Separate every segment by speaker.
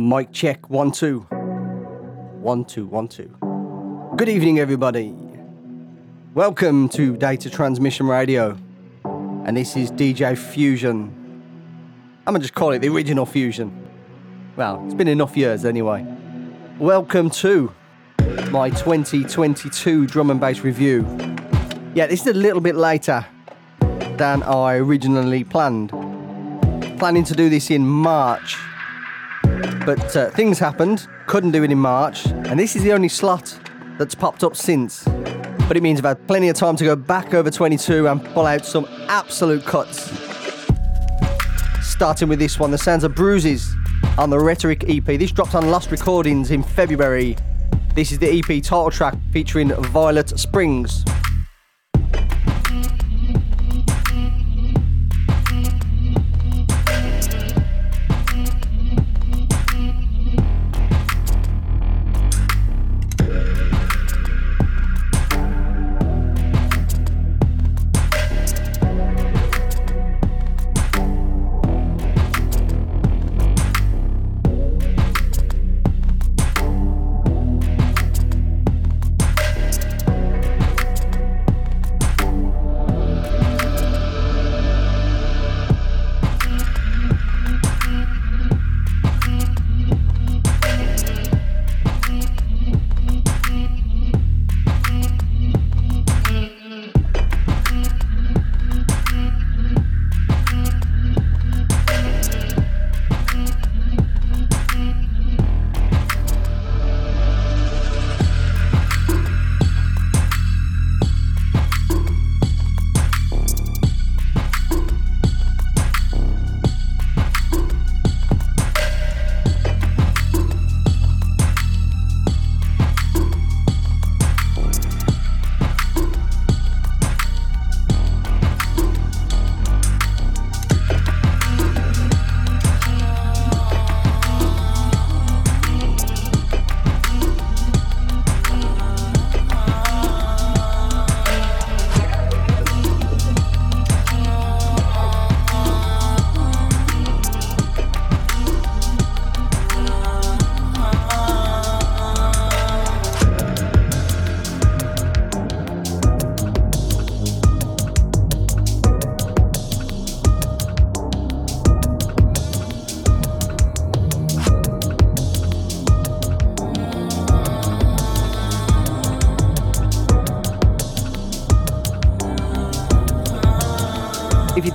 Speaker 1: Mic check one two. One two one two. Good evening everybody. Welcome to Data Transmission Radio. And this is DJ Fusion. I'm gonna just call it the original Fusion. Well, it's been enough years anyway. Welcome to my 2022 drum and bass review. Yeah, this is a little bit later than I originally planned. Planning to do this in March, but uh, things happened, couldn't do it in March, and this is the only slot that's popped up since. But it means I've had plenty of time to go back over 22 and pull out some absolute cuts. Starting with this one, The Sounds of Bruises on the Rhetoric EP. This dropped on Lost Recordings in February. This is the EP title track featuring Violet Springs.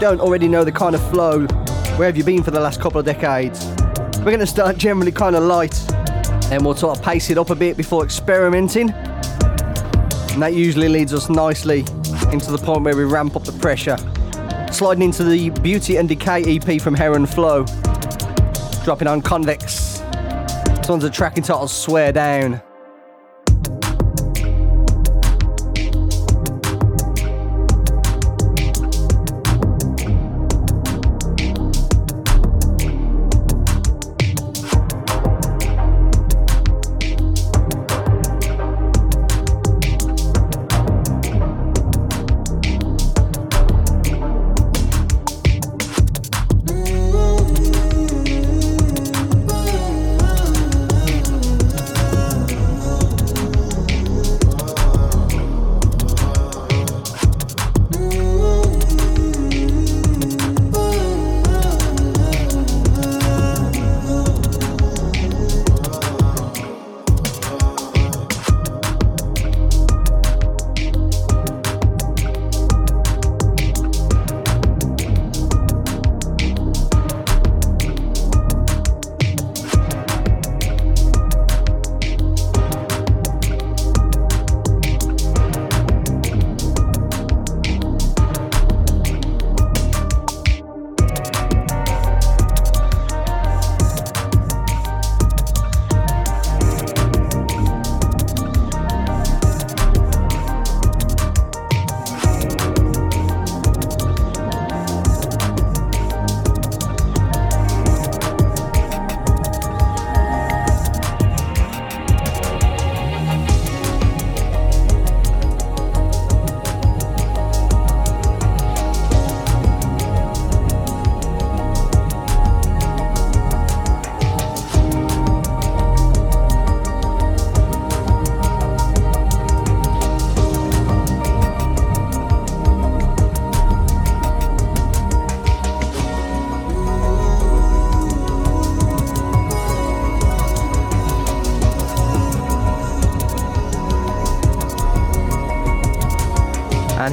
Speaker 1: Don't already know the kind of flow, where have you been for the last couple of decades? We're going to start generally kind of light and we'll sort of pace it up a bit before experimenting. And that usually leads us nicely into the point where we ramp up the pressure. Sliding into the Beauty and Decay EP from Heron Flow, dropping on CNVX. This one's a track entitled Swear Down.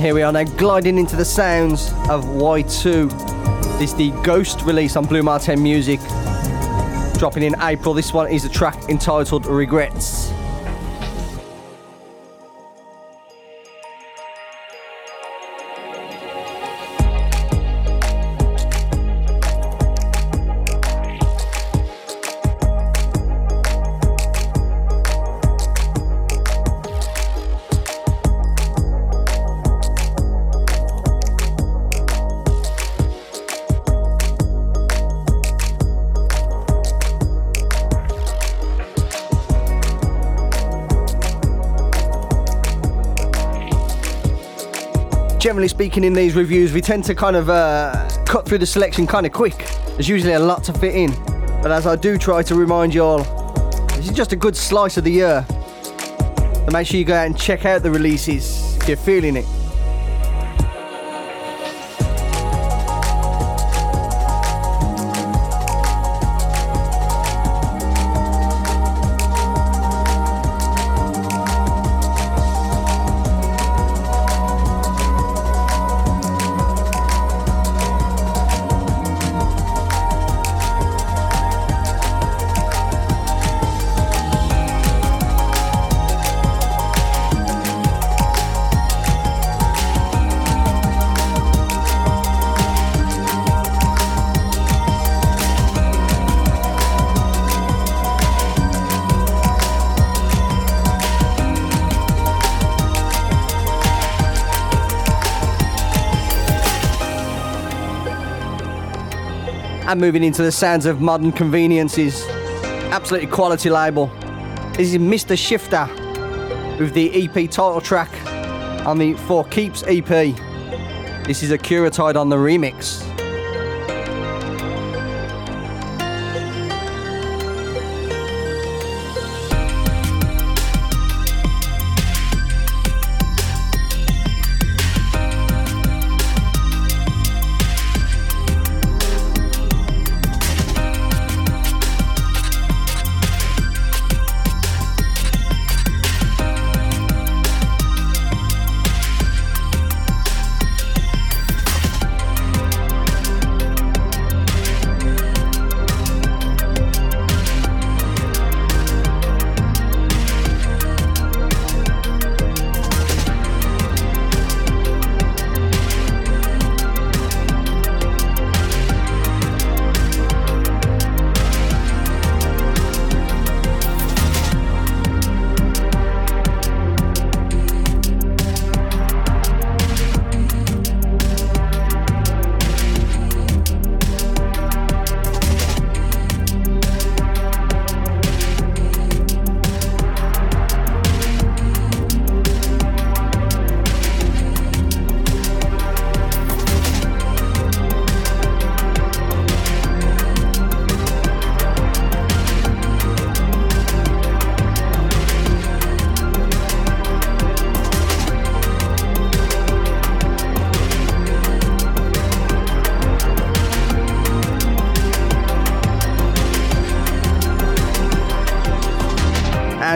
Speaker 1: Here we are now gliding into the sounds of Whytwo. This is the Ghost release on Blu Mar Ten Music, dropping in April. This one is a track entitled Regrets. Speaking, in these reviews, we tend to kind of uh, cut through the selection kind of quick. There's usually a lot to fit in. But as I do try to remind you all, this is just a good slice of the year. So make sure you go out and check out the releases if you're feeling it. And moving into the sounds of modern conveniences. Absolutely quality label. This is Mr. Shifter with the EP title track on the For Keeps EP. This is Akuratyde on the remix.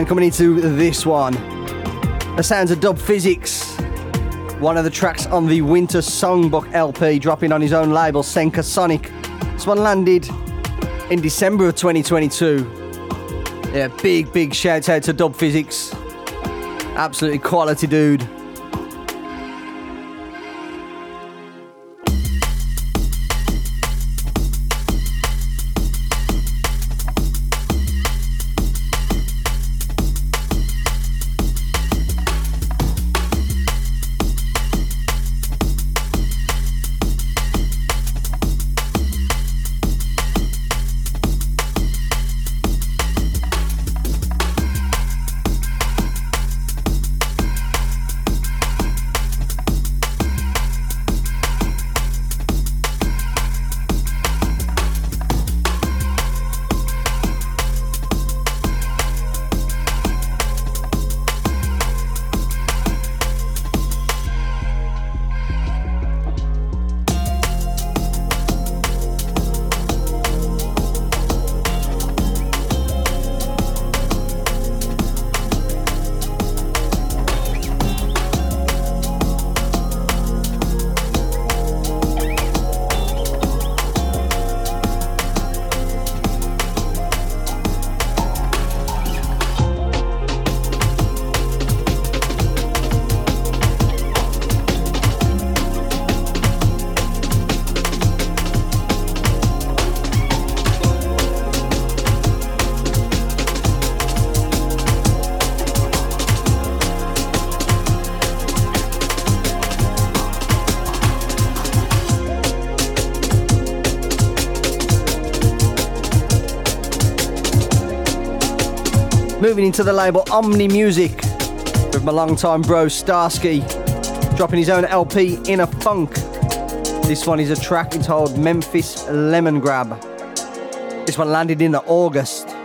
Speaker 1: Coming into this one. The sounds of Dub Phizix, one of the tracks on the Winter Songbook LP, dropping on his own label, SenkaSonic. This one landed in December of 2022. Yeah, big, big shout out to Dub Phizix. Absolutely quality dude. Moving into the label Omni Music with my longtime bro Starski, dropping his own LP in a Funk. This one is a track entitled Memphis Lemongrab. This one landed in August.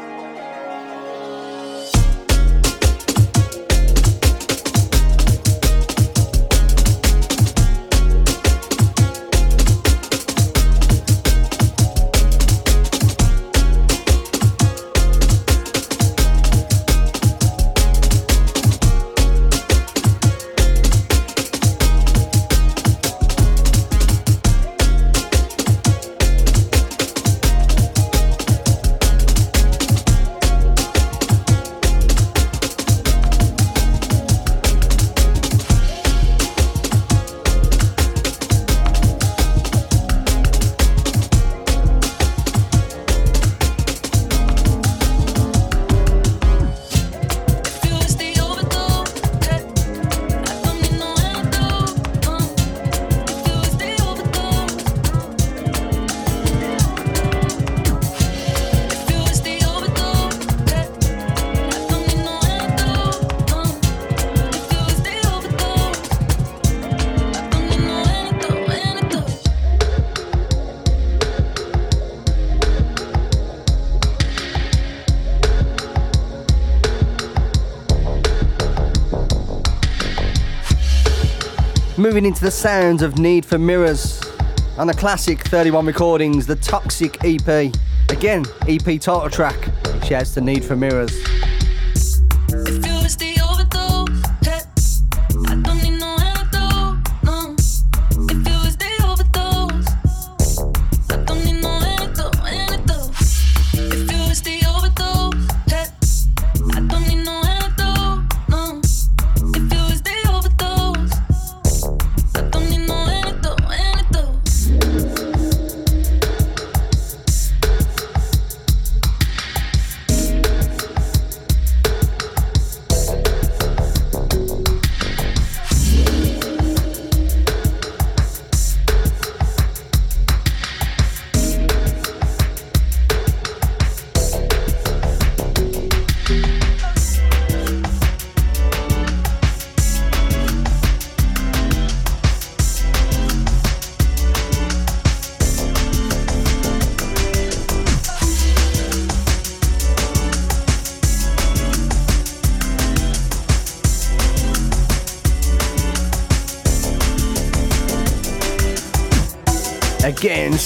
Speaker 1: Into the sounds of Need for Mirrors and the classic 31 recordings, the Toxxxic EP. Again, EP title track. Shouts to Need for Mirrors.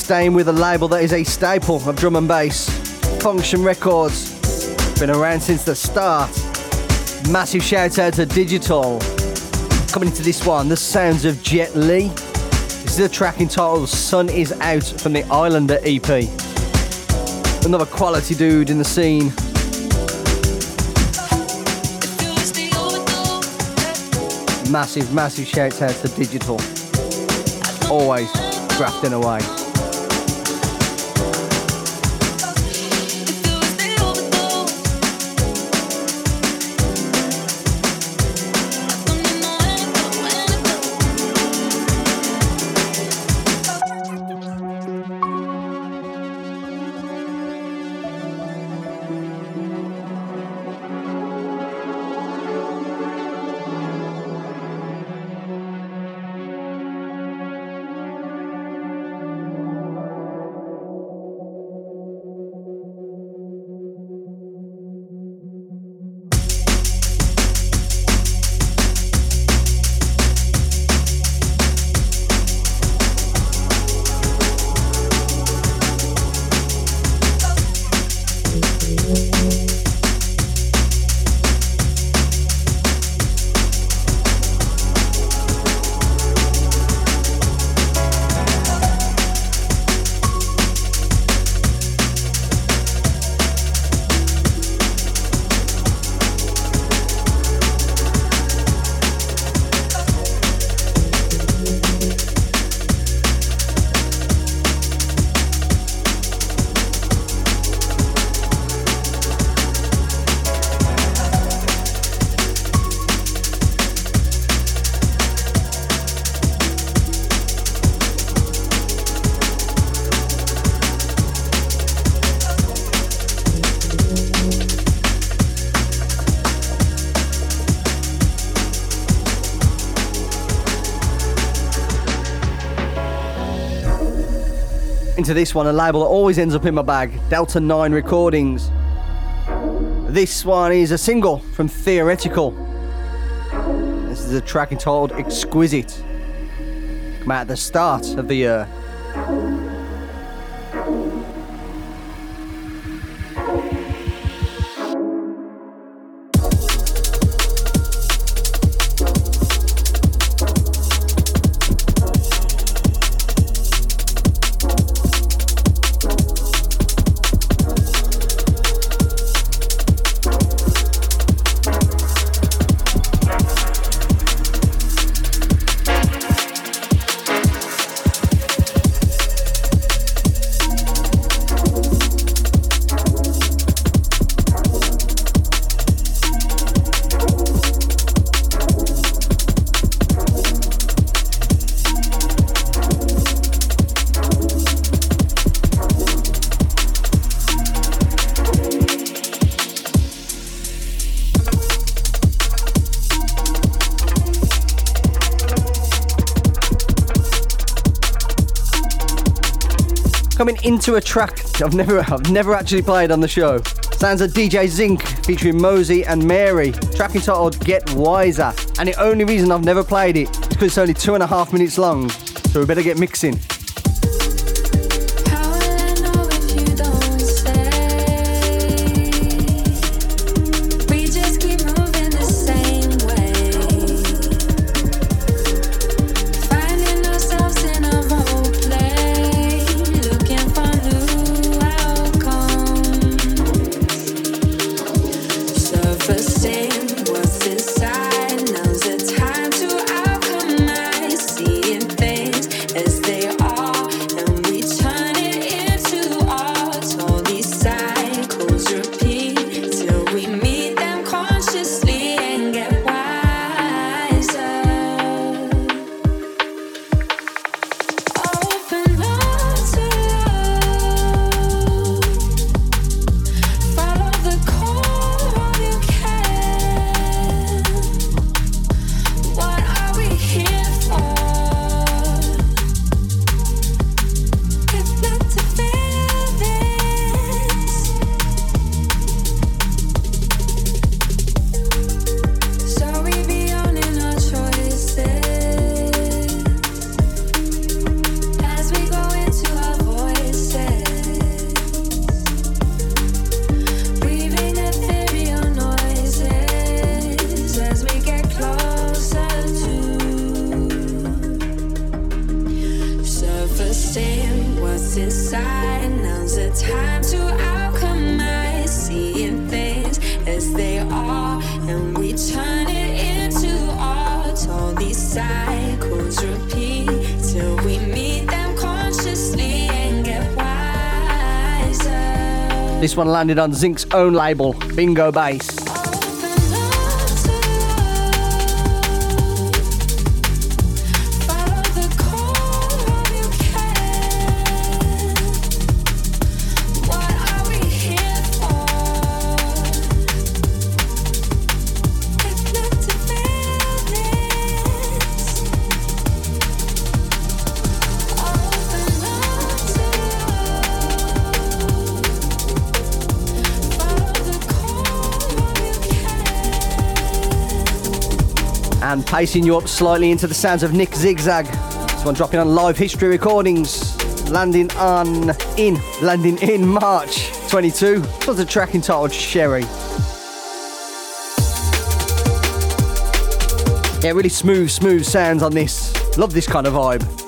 Speaker 1: Staying with a label that is a staple of drum and bass. Function Records. Been around since the start. Massive shout out to Digital. Coming into this one, the sounds of Jet Li. This is a track entitled Sun Is Out from the Islander EP. Another quality dude in the scene. Massive, massive shout out to Digital. Always grafting away.
Speaker 2: Into this one, a label that always ends up in my bag Delta 9 Recordings. This one is a single from Theoretical. This is a track entitled Exquisite. Come out at the start of the year. Into a track I've never I've never actually played on the show. Sounds of DJ Zinc featuring Mozey and Mary. Track entitled Get Wiser. And the only reason I've never played it is because it's only two and a half minutes long. So we better get mixing. One landed on Zinc's own label, Bingo Bass. Pacing you up slightly into the sounds of Nic ZigZag. This one dropping on Live History Recordings, landing on in landing in March 22. This was a track entitled Sherry. Yeah, really smooth, smooth sounds on this. Love this kind of vibe.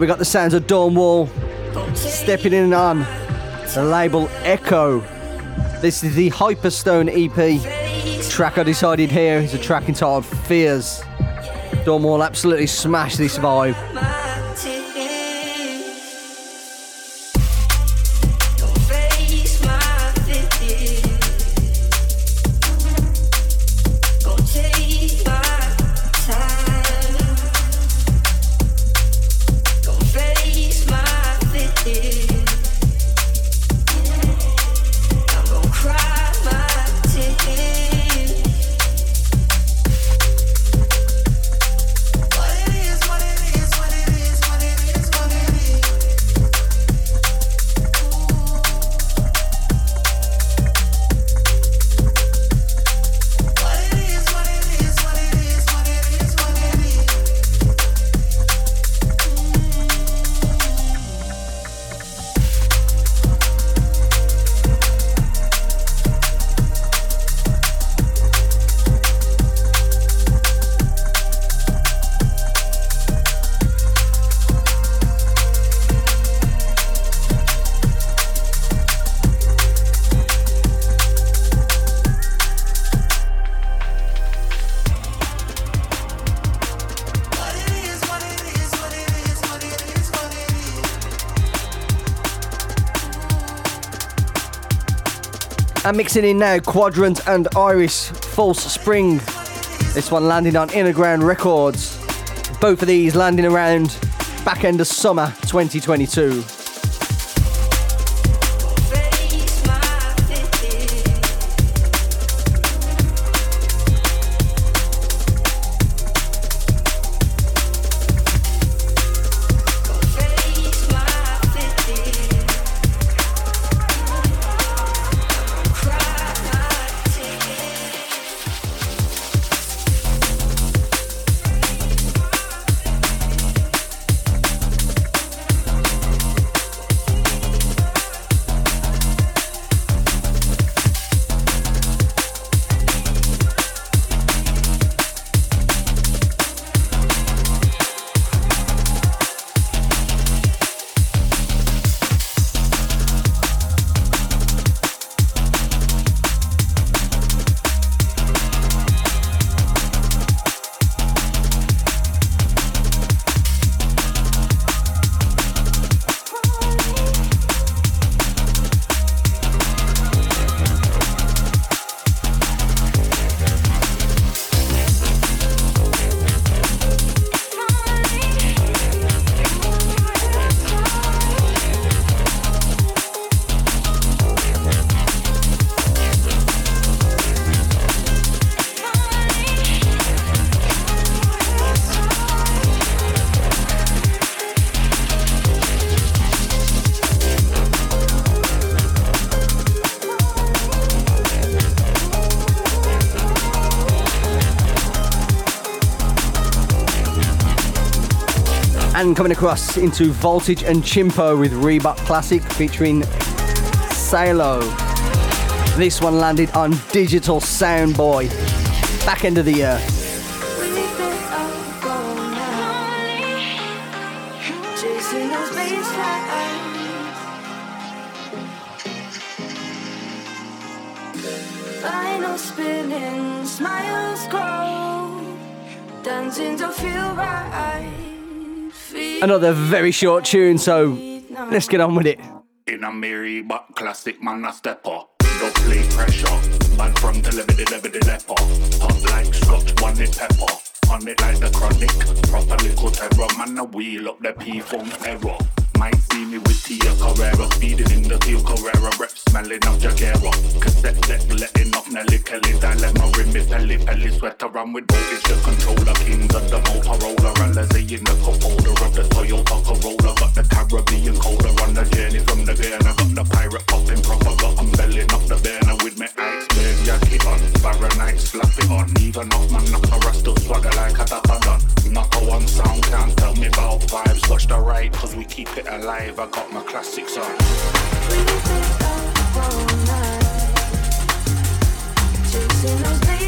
Speaker 2: We got the sounds of Dawn Wall stepping in and on the label Ekho. This is the Hyperstone EP. Track I decided here is a track entitled Fears. Dawn Wall absolutely smashed this vibe. And mixing in now, Quadrant and Iris False Spring. This one landing on Innerground Records. Both of these landing around back end of summer 2022. Coming across into Voltage and Chimpo with Reebok Classic featuring Salo. This one landed on Digital Soundboy Back end of the year. Another very short tune, so let's get on with it.
Speaker 3: In a merry but classic man, a stepper. Rep smelling of Jagera. Cassette deck letting off Nelly Kelly, dilemma rim me pelly pelly sweater. I'm with voltage, the controller, kings of the Motorola, Alizé in the cup holder of the Toyota Corolla. Got the Caribbean colder on the journey from the Ghana, got the pirate popping proper, got I'm belling off the burner with me iceberg jacket on, Fahrenheit slap it on, even off my knocker, I still swagger like a dapper done. Knocker one sound can't tell me about vibes, watch the ride, cause we keep it alive. I got my classics on. Chasing those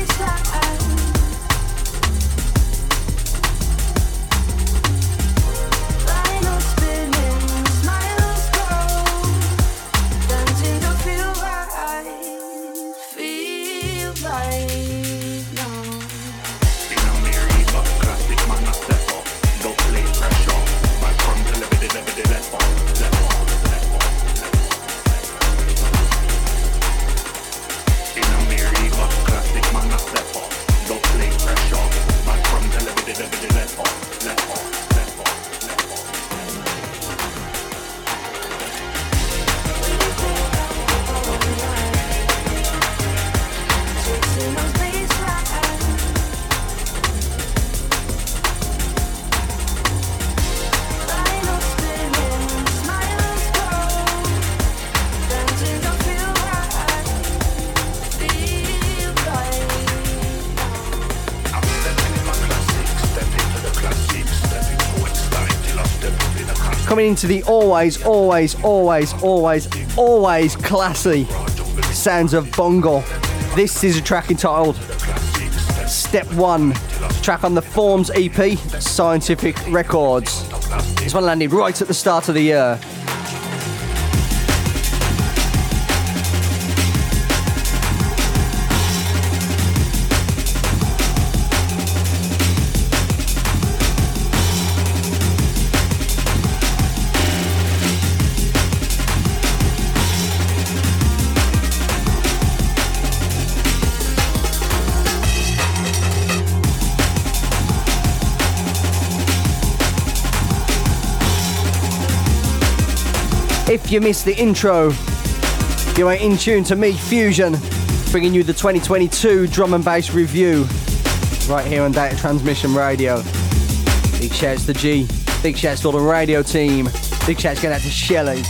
Speaker 1: Coming into the always, always, always, always, always classy sounds of Bungle. This is a track entitled Step One, track on the Forms EP, Scientific Records. This one landed right at the start of the year. You missed the intro, you are in tune to me, Fusion, bringing you the 2022 drum and bass review right here on Data Transmission Radio. Big shouts to G, big shouts to all the radio team, big shouts going out to Shelley.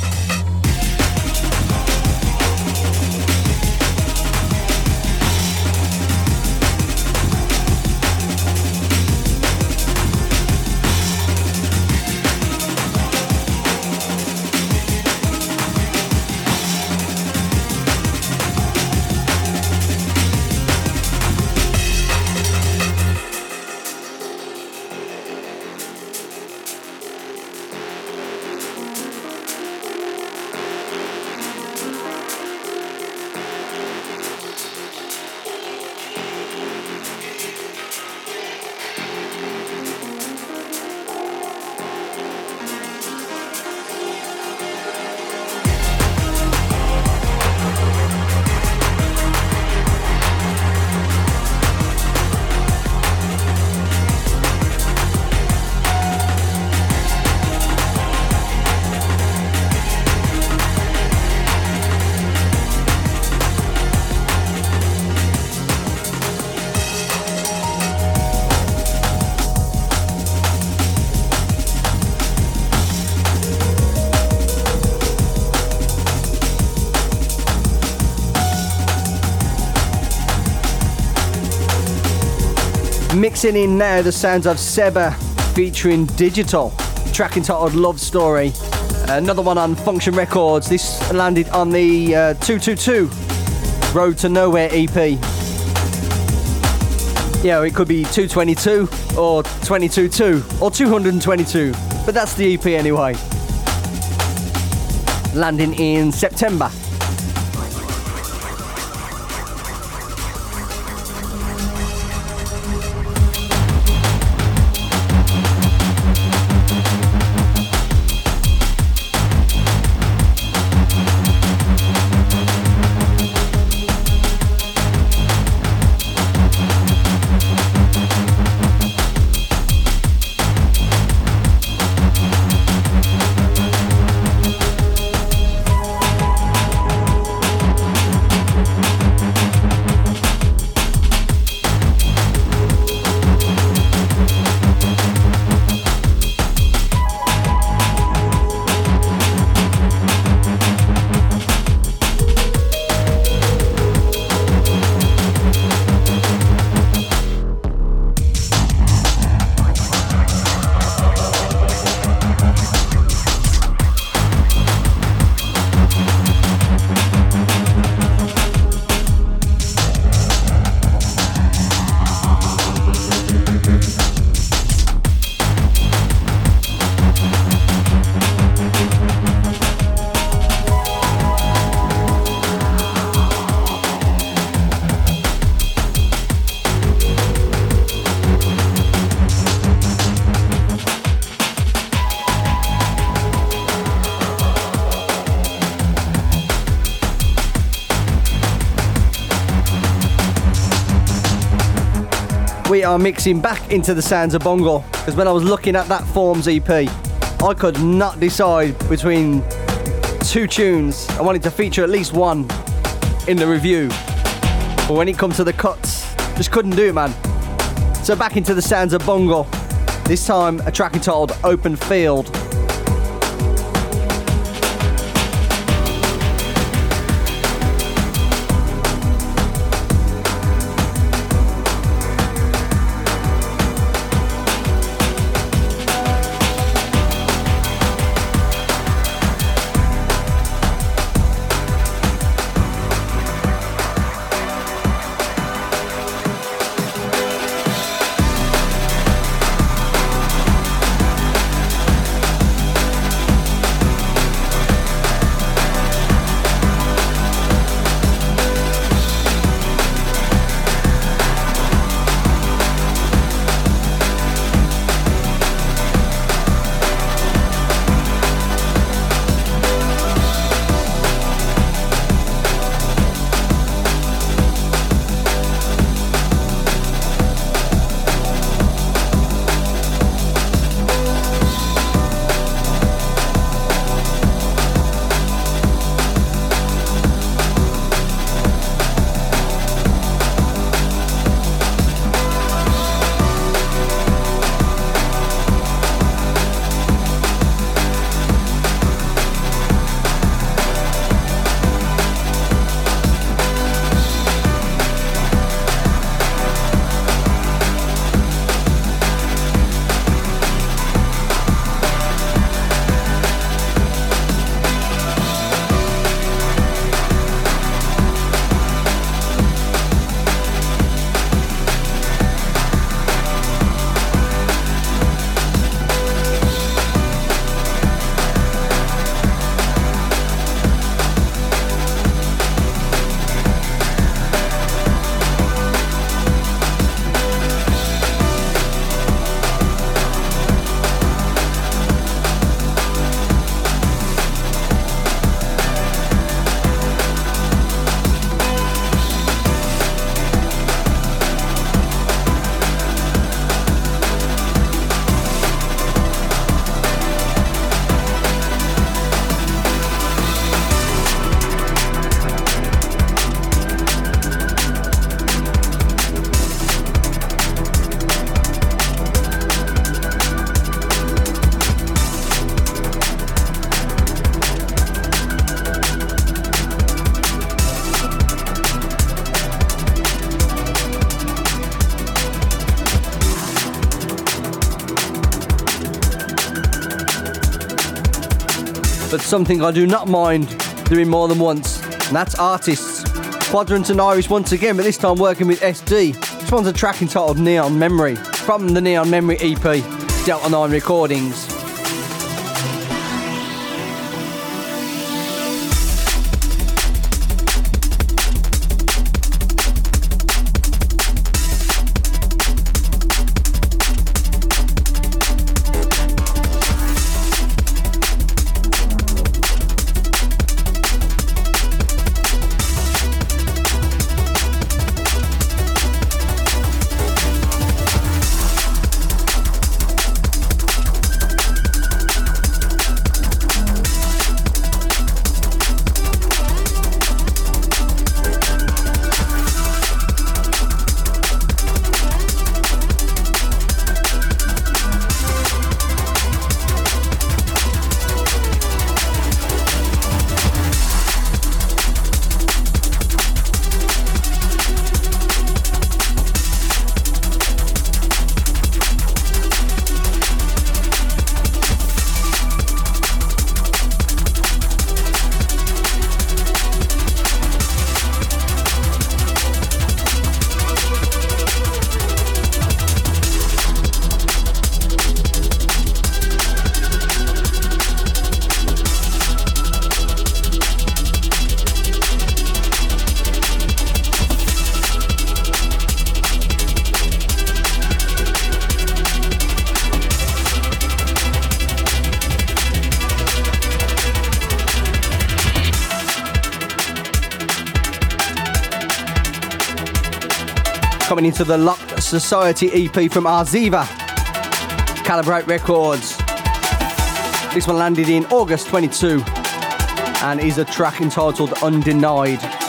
Speaker 1: Mixing in now the sounds of Seba featuring Digital, track entitled Love Story. Another one on Function Records. This landed on the uh, 222 Road to Nowhere EP. Yeah, it could be 222 or 222 or 222, but that's the EP anyway. Landing in September. Are mixing back into the sounds of Bungle. because when I was looking at that Forms EP, I could not decide between two tunes. I wanted to feature at least one in the review, but when it comes to the cuts, just couldn't do it, man. So back into the sounds of Bungle. This time, a track entitled Open Field. Something I do not mind doing more than once, and that's artists. Quadrant and Iris once again, but this time working with SD. This one's a track entitled Neon Memory from the Neon Memory EP, Delta 9 Recordings. Coming into the Locked Society EP from Arxiva, Calibrate Records. This one landed in August 22 and is a track entitled Undenied.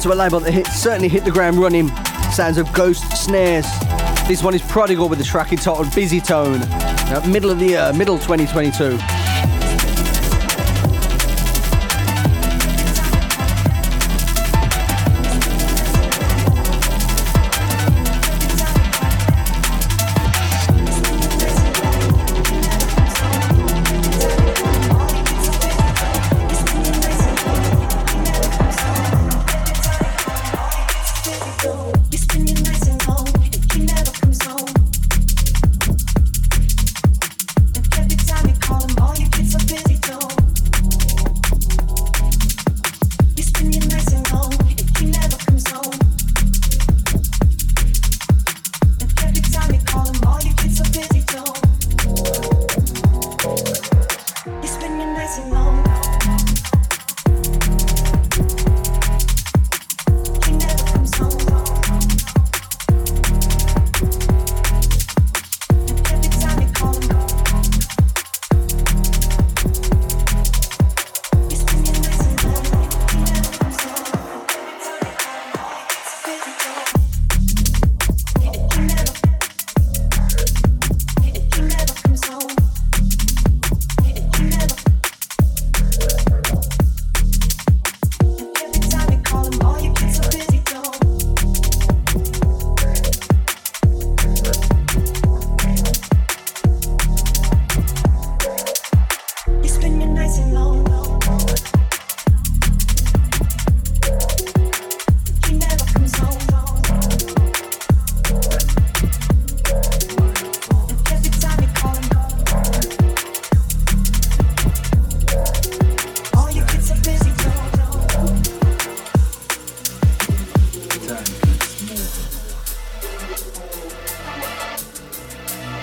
Speaker 1: Into a label that hit, certainly hit the ground running. Sounds of Ghost Snares. This one is Prodigal with the track entitled Busy Tone. Now, middle of the year, middle 2022.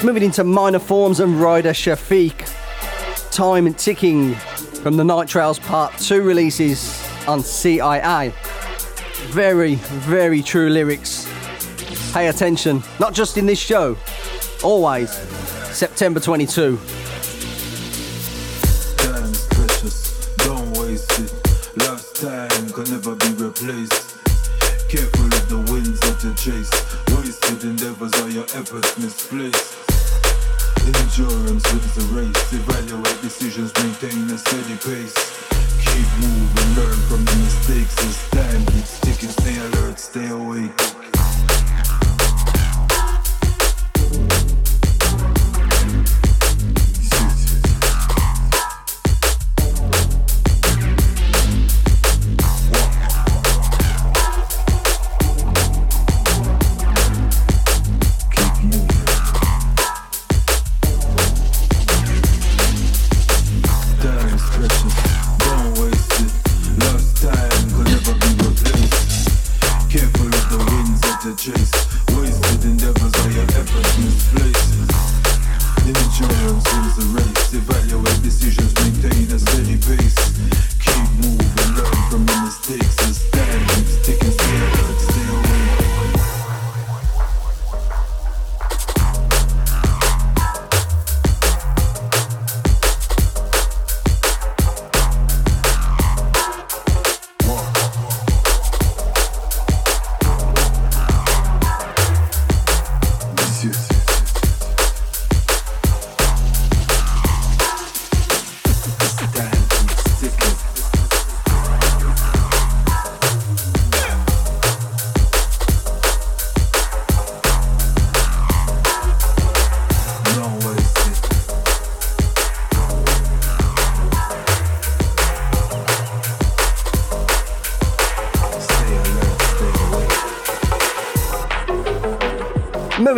Speaker 4: Moving into Minor Forms and Rider Shafique. Time ticking from the Night Trails Part 2 releases on CII. Very, very true lyrics. Pay attention, not just in this show, always. September 22.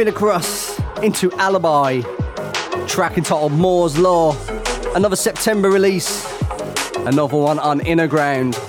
Speaker 4: Across into Alibi, track entitled Moore's Law, another September release, another one on Innerground.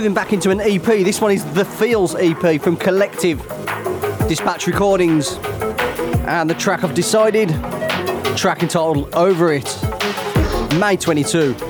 Speaker 4: Moving back into an EP. This one is the Feels EP from Kolectiv Dispatch Recordings. And the track I've decided, track entitled Over It, May 22.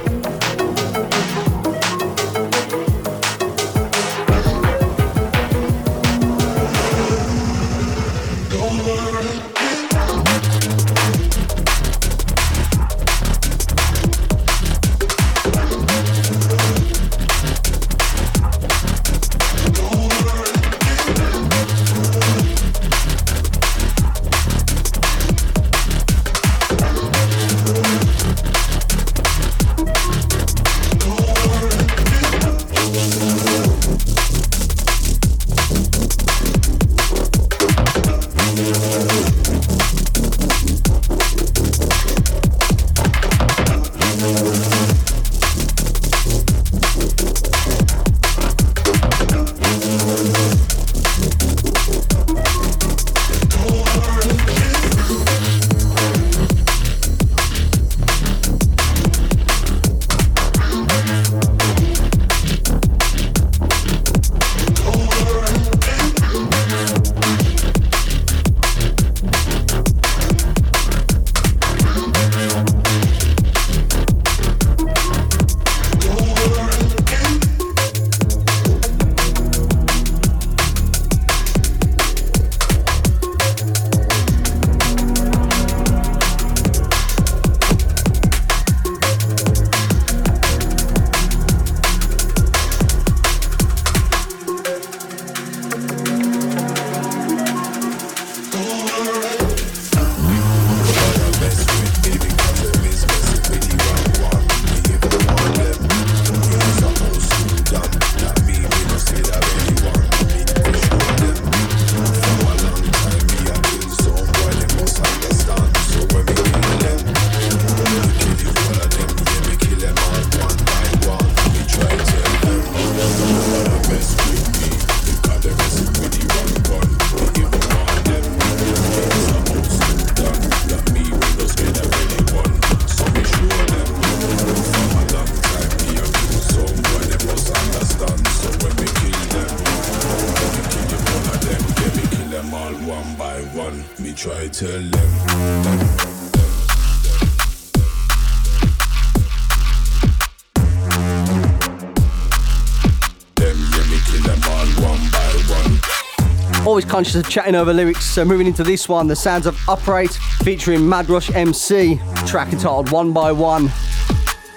Speaker 5: Conscious of chatting over lyrics, so moving into this one, the sounds of Operate featuring Madrush MC, track entitled One by One.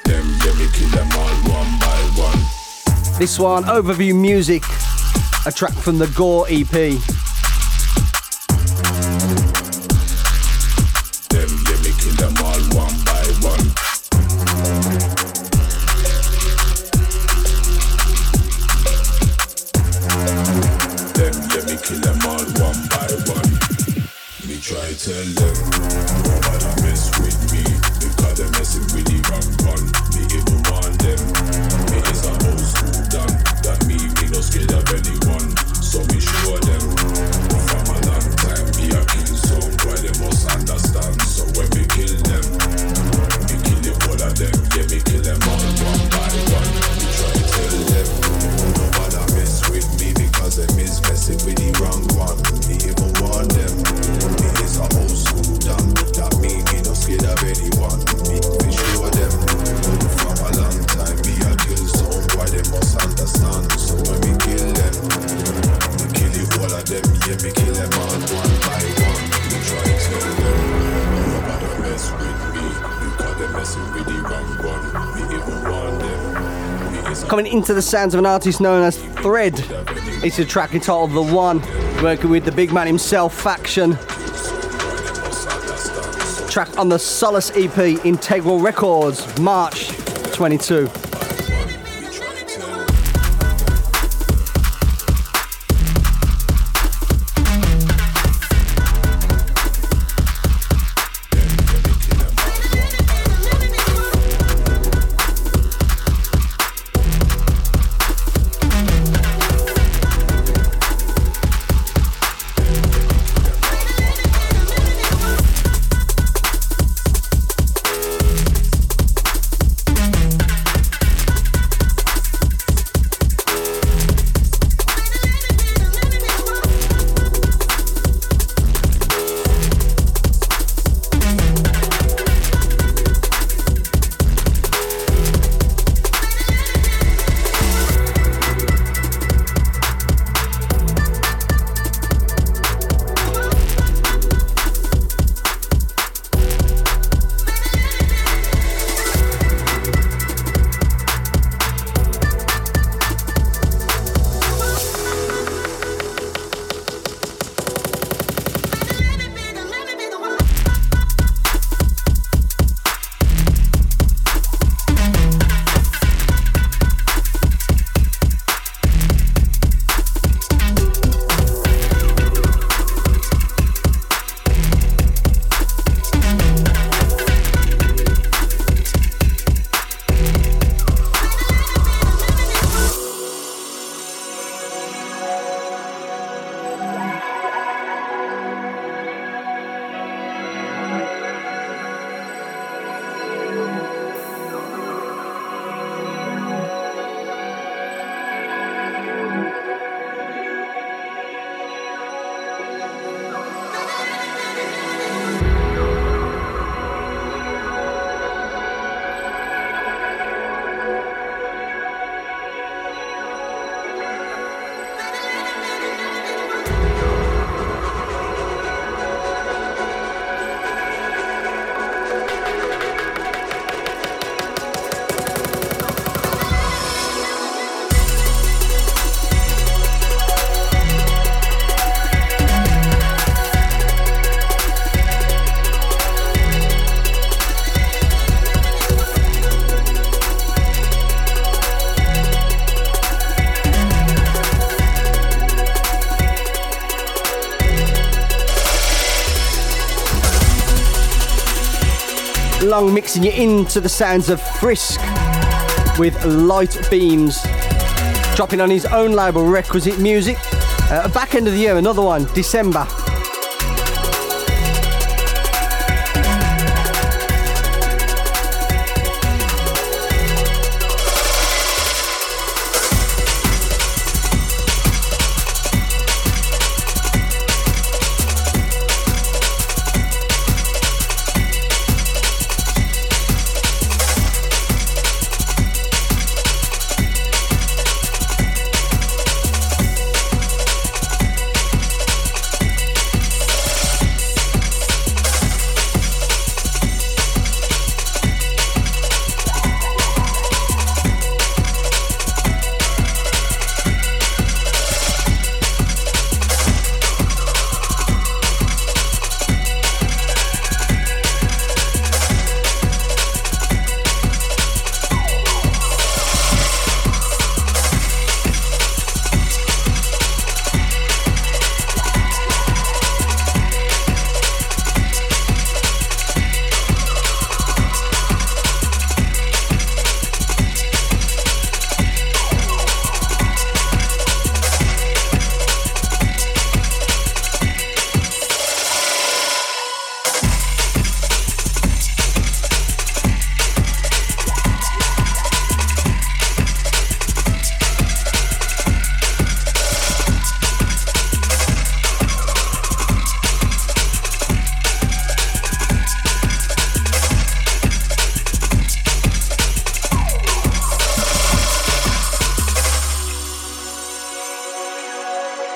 Speaker 6: Them, kill them all one by one.
Speaker 5: This one, Overview Music, a track from the Gore EP. Into the sounds of an artist known as Thread. It's a track entitled The One, working with the big man himself, Phaction. Track on the Solace EP, Integral Records, March 22. Mixing you into the sounds of Friske with Light Beams. Dropping on his own label, Requisite Music. Uh, back end of the year, another one, December.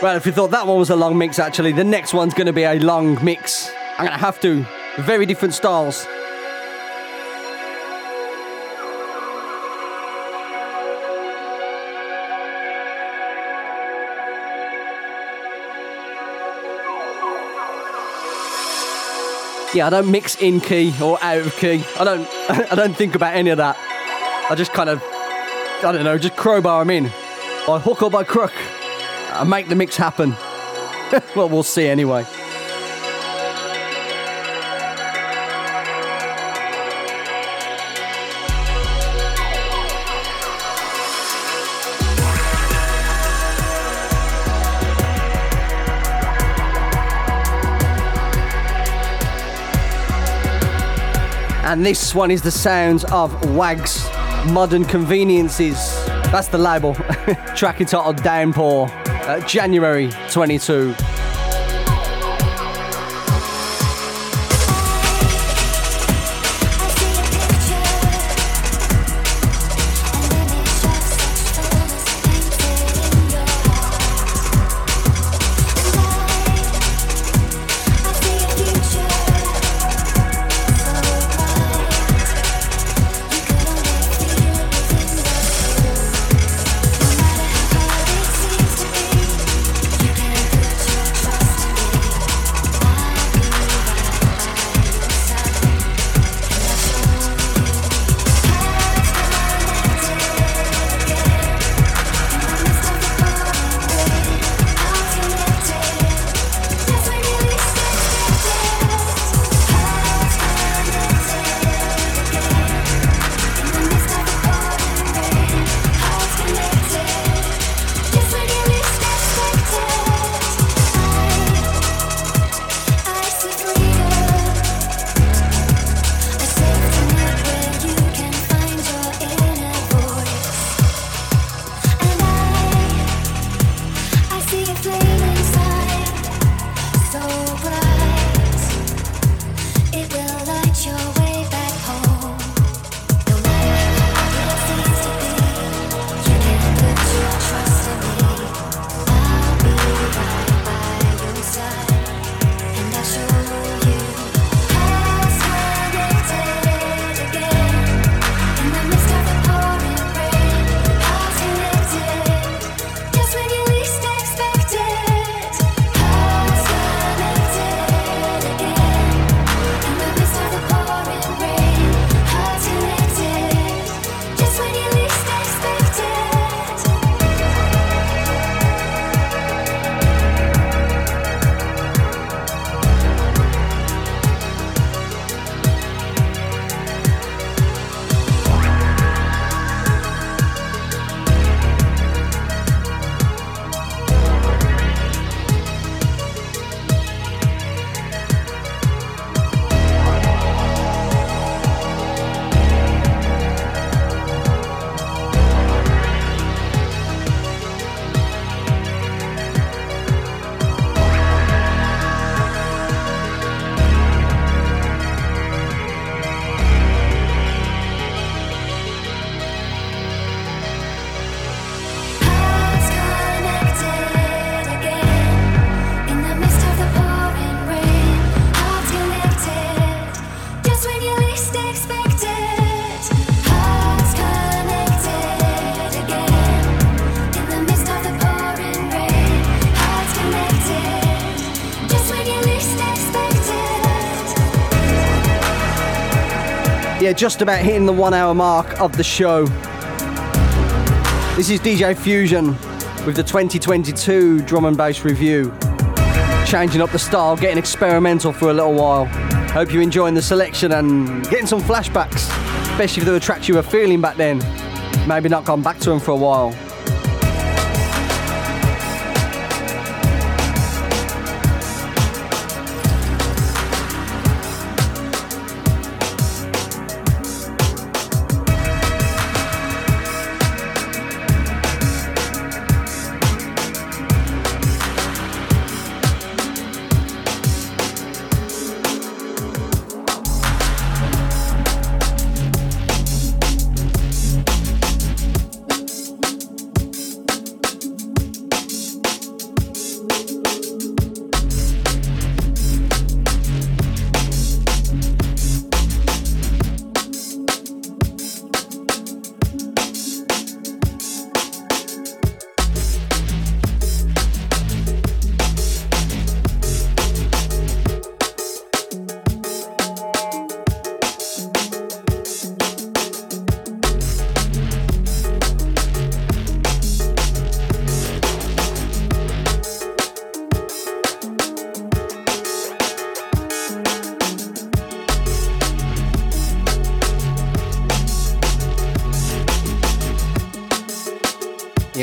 Speaker 7: Well, if you thought that one was a long mix, actually, the next one's going to be a long mix. I'm going to have to. Very different styles. Yeah, I don't mix in key or out of key. I don't. I don't think about any of that. I just kind of, I don't know, just crowbar them in, by hook or by crook, and make the mix happen. well, we'll see anyway. And this one is the sounds of Wags Modern Conveniences. That's the label. Track entitled Downpour, uh, January 22. Just about hitting the one hour mark of the show. This is DJ Fusion with the 2022 Drum and Bass Review. Changing up the style, getting experimental for a little while. Hope you're enjoying the selection and getting some flashbacks, especially if there were tracks you were feeling back then. Maybe not gone back to them for a while.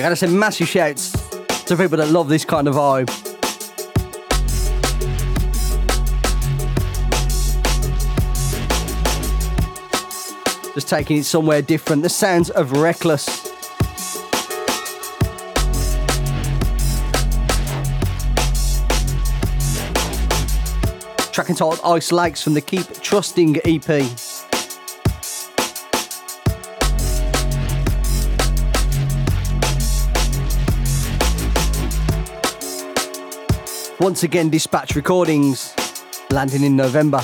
Speaker 1: Gotta send massive shouts to people that love this kind of vibe. Just taking it somewhere different. The sounds of Reckless. Track entitled Ice Lakes from the Keep Trusting EP. Once again, Dispatch Recordings landing in November.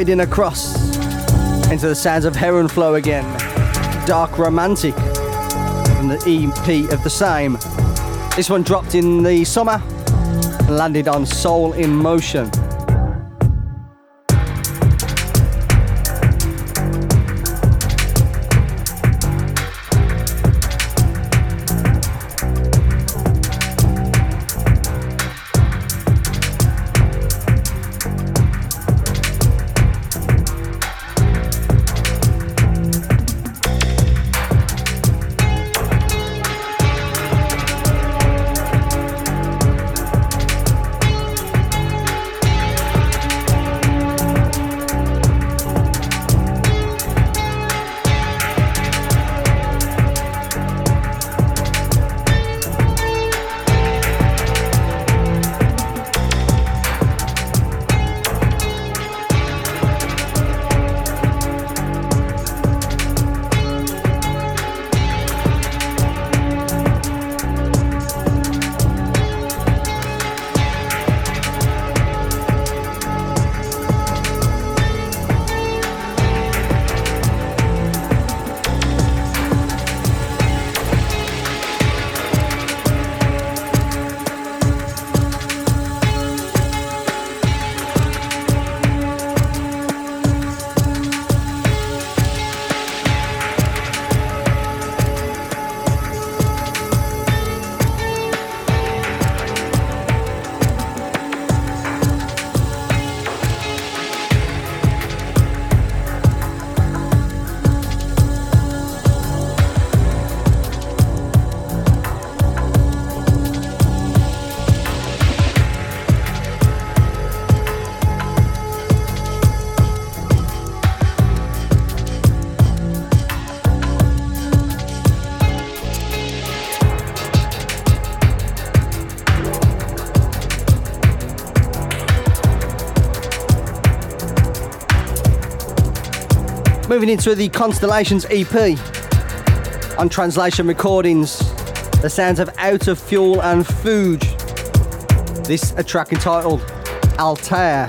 Speaker 1: Sliding across into the sounds of Heron Flow again. Dark Romantic from the EP of the same. This one dropped in the summer and landed on Soul in Motion. Moving into the Constellations EP on Translation Recordings. The sounds of Out of Fuel and Food. This a track entitled Altair.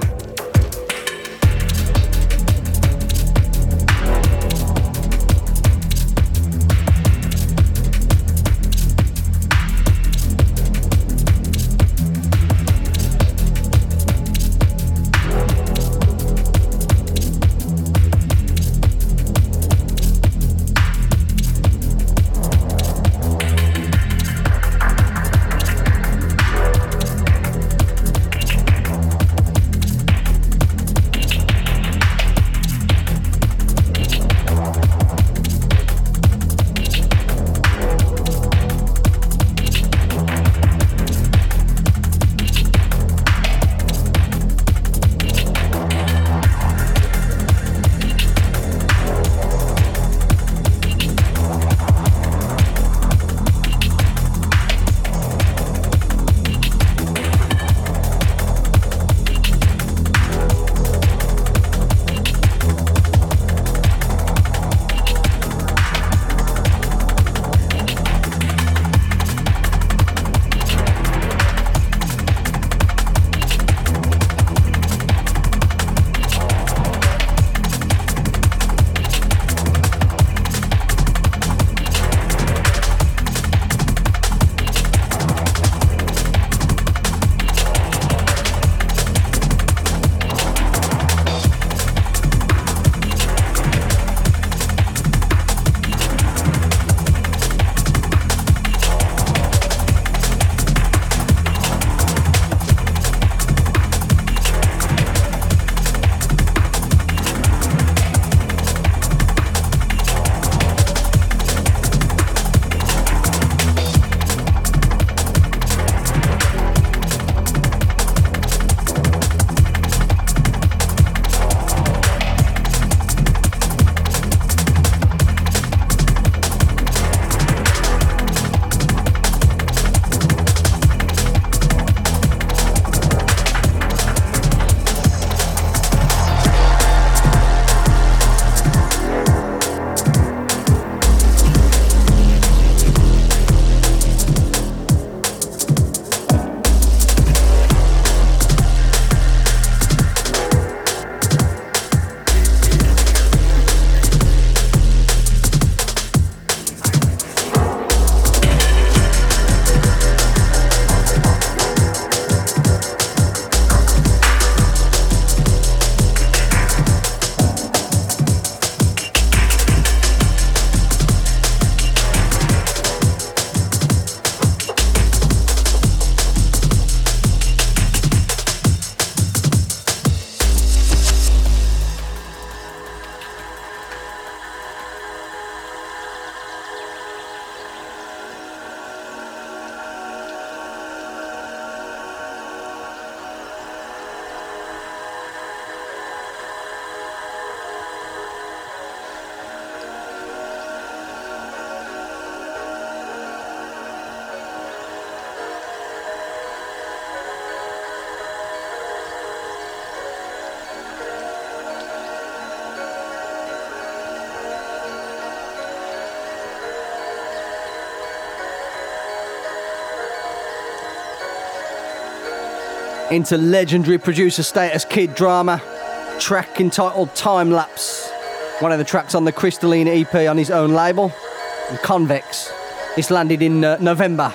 Speaker 1: Into legendary producer status Kid Drama, track entitled Time Lapse, one of the tracks on the Crystalline EP on his own label, and CNVX. This landed in uh, November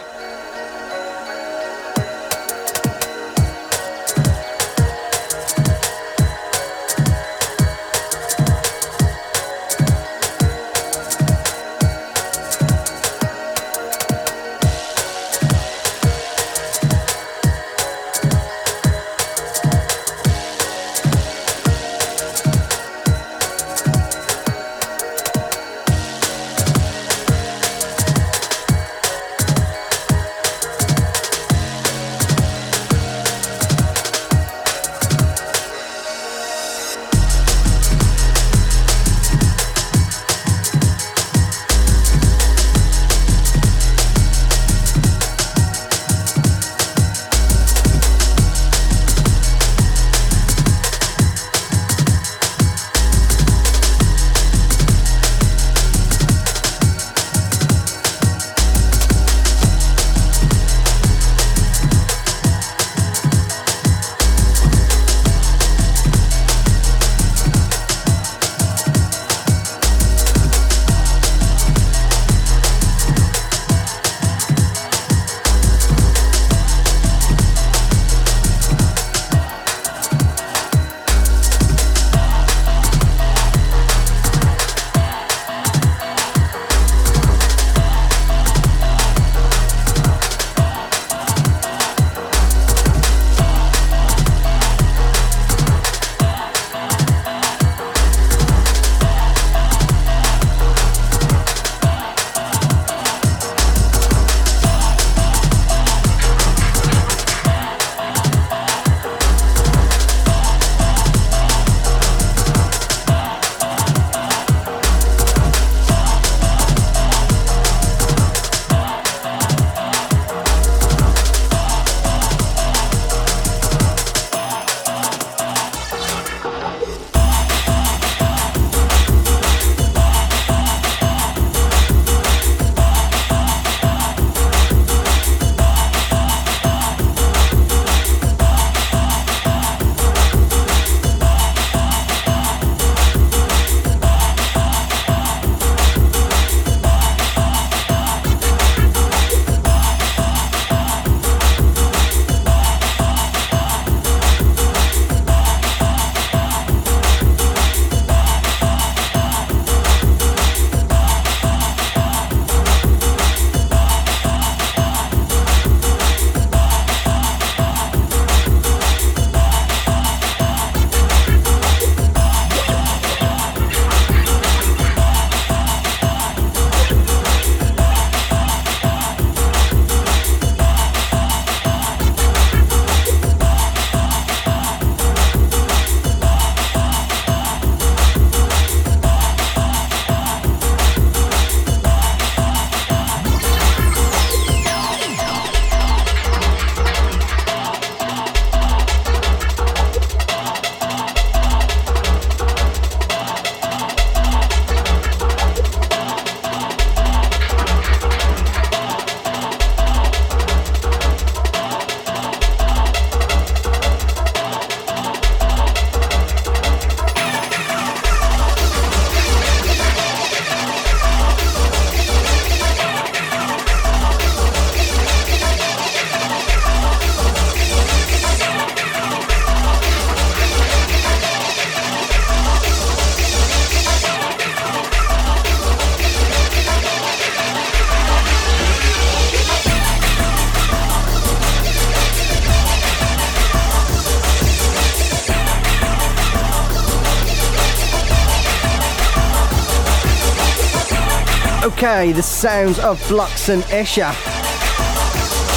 Speaker 1: Okay, the sounds of Flux and Escher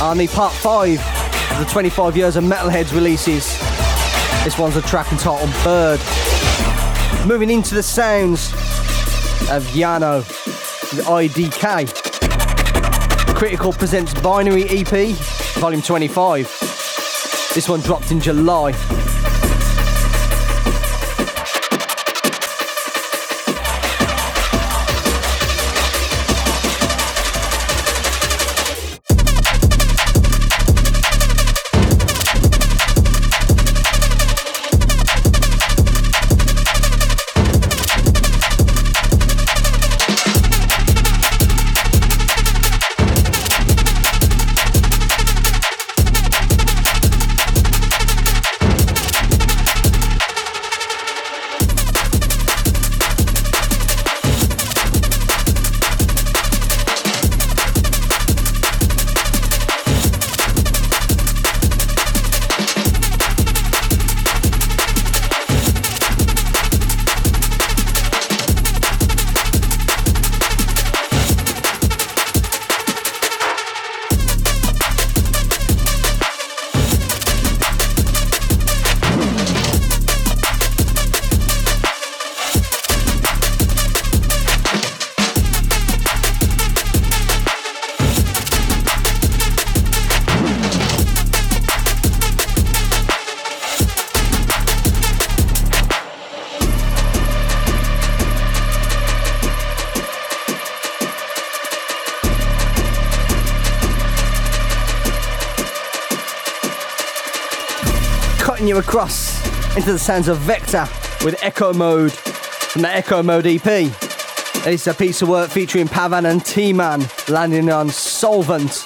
Speaker 1: on the part 5 of the 25 years of Metalheadz releases. This one's a track entitled Bird. Moving into the sounds of Yano, the IDK. Critical presents Binary EP, volume 25. This one dropped in July.
Speaker 8: you across into the sounds of Vector with Echo Mode from the Echo Mode EP. It's a piece of work featuring Pavan and
Speaker 1: T Man landing on
Speaker 8: Soulvent.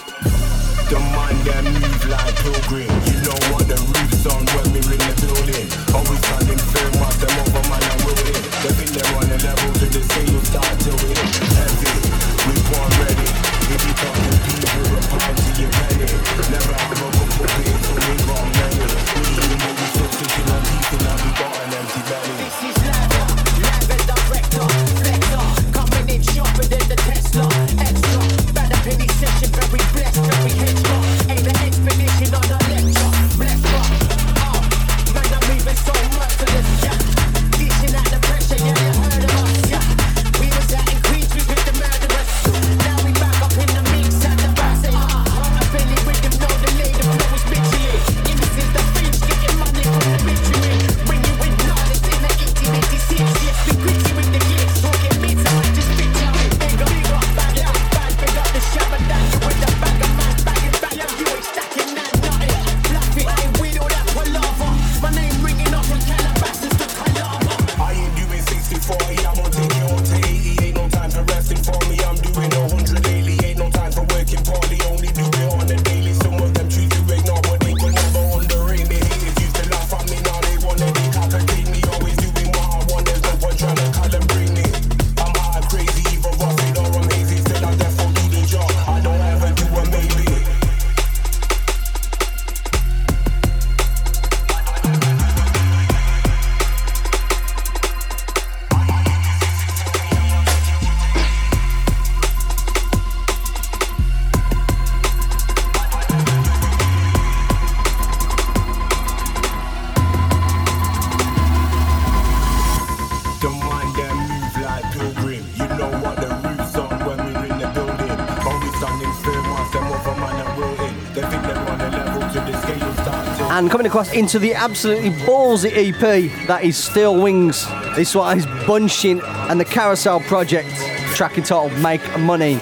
Speaker 8: across into the absolutely ballsy EP that is Steel Wings. This one is Bunching and the Carousel Project, track entitled Make Money.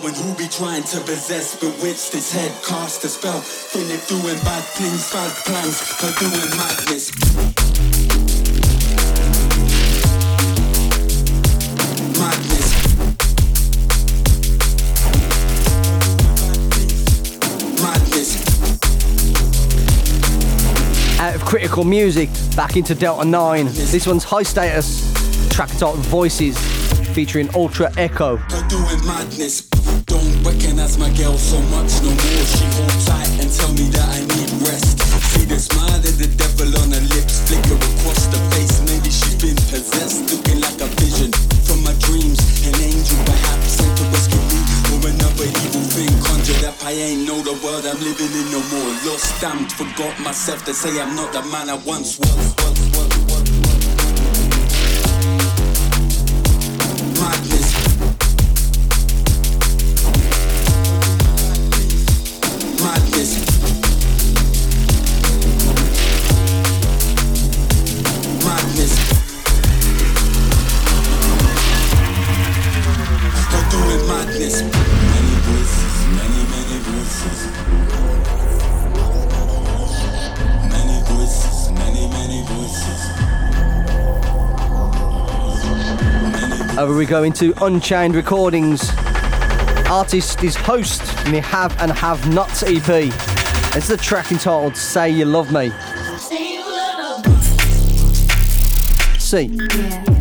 Speaker 9: Do wish me well, and who be trying to possess, bewitch this head, cast a spell. Feel it doing bad things, bad plans, or doing madness. Madness. Madness.
Speaker 1: Out of critical music, back into Delta 9. This one's high status, track titled Voices, featuring Ultra Echo.
Speaker 9: So much no more. She hold tight and tell me that I need rest. See the smile of the devil on her lips, flicker across the face. Maybe she's been possessed, looking like a vision from my dreams. An angel perhaps sent to rescue me, or another evil thing conjured up. I ain't know the world I'm living in no more. Lost, stamped, forgot myself They say I'm not the man I once was,
Speaker 1: Over we go into Unchained Recordings. Artist is host in the Have and Have Nots EP. It's the track entitled Say You Love Me. See.
Speaker 8: Yeah.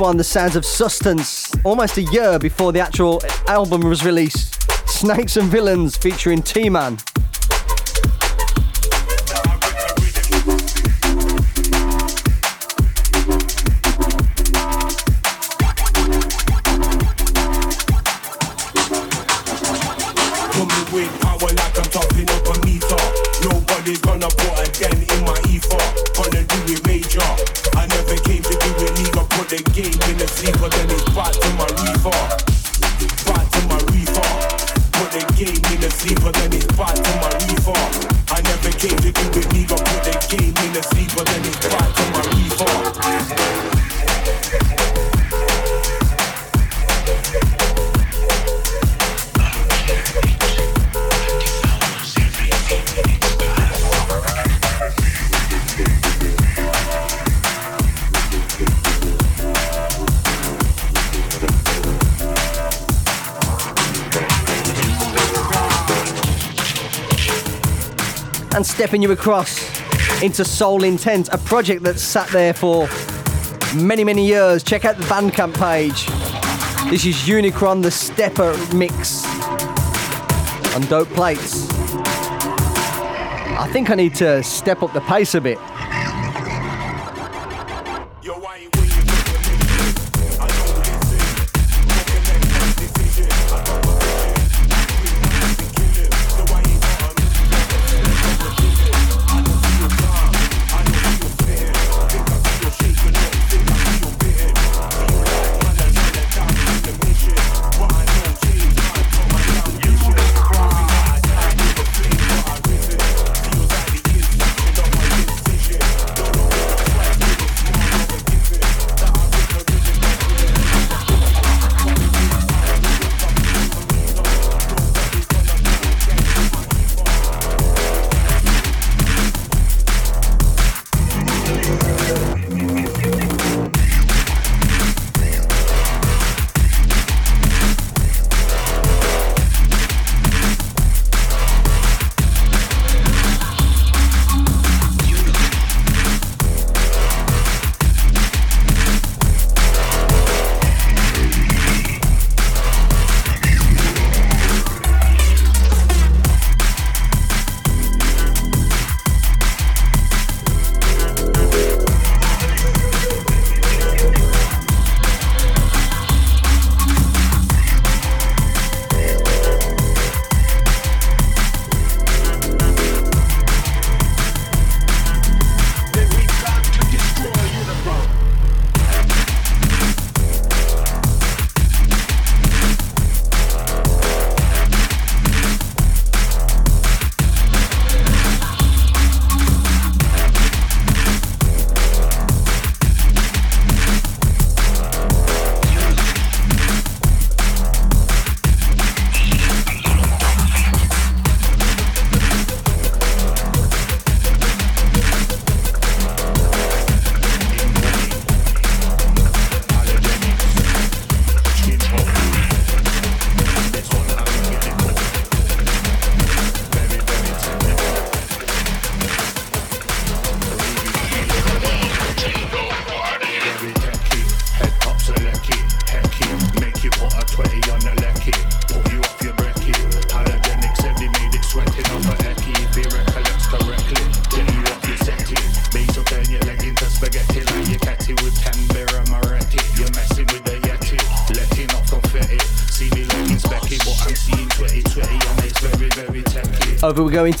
Speaker 1: One, the sounds of Substance, almost a year before the actual album was released. Snakes and Villains featuring T Man.
Speaker 3: Stepping you across into Soul Intent, a project that's sat there for many, many years. Check out the Bandcamp page. This is Unicron, the Stepper mix on dope plates. I think I need to step up the pace a bit.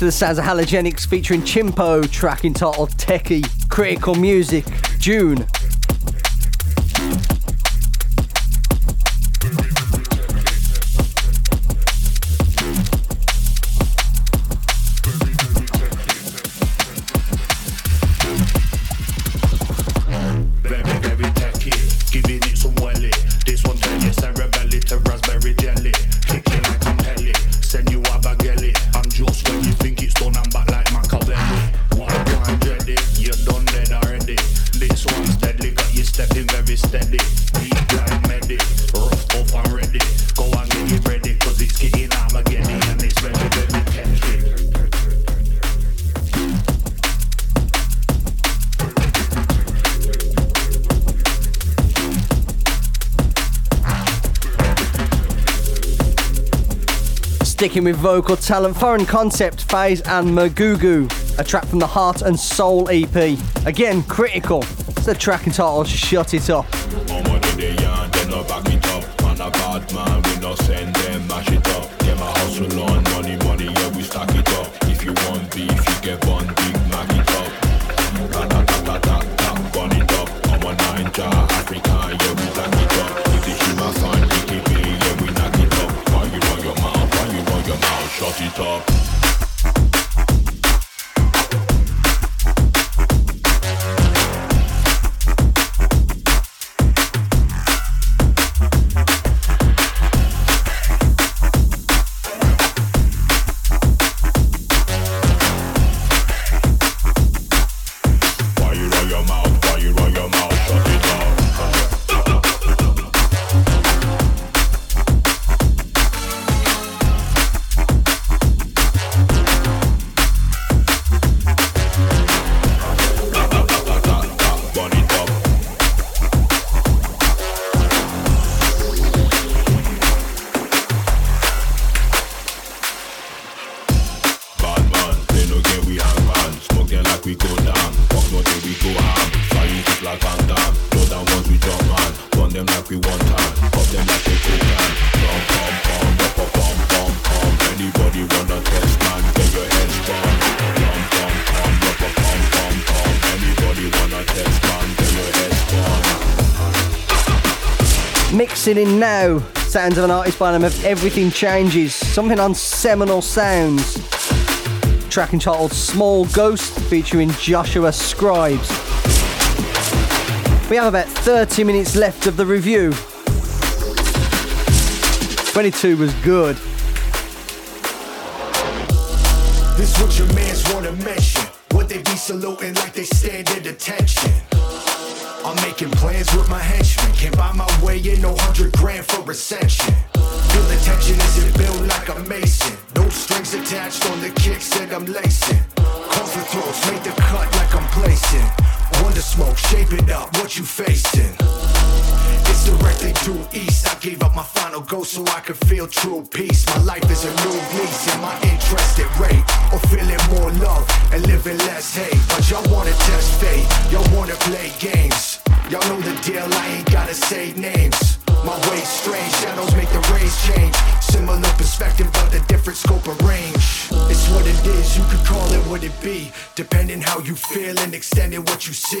Speaker 3: The sounds of Halogenix featuring Chimpo, track entitled Techie, Critical Music, June Sticking with vocal talent, foreign concept, phase and Magugu, a track from the Heart and Soul EP. Again, critical. It's the track entitled Shut It Up.
Speaker 1: listening now. Sounds of an artist by the name of Everything Changes. Something on Seminal Sounds. Track entitled Small Ghost featuring Joshua Scribes. We have about 30 minutes left of the review. 22 was good.
Speaker 10: This what you mean? you see?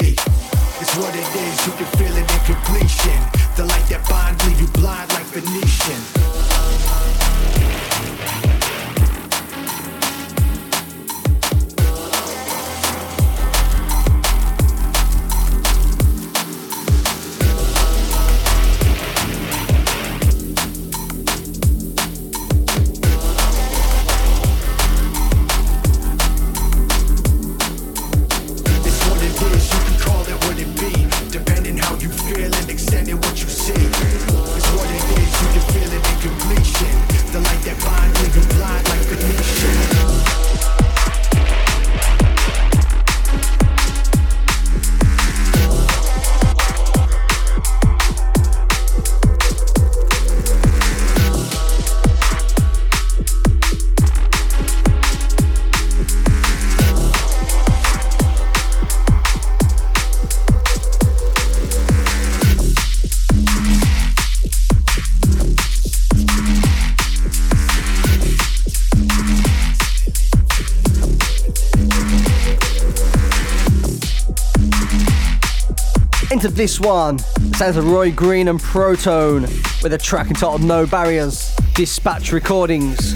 Speaker 1: this one. Sounds of Roy Green and Protone with a track entitled No Barriers, Dispatch Recordings.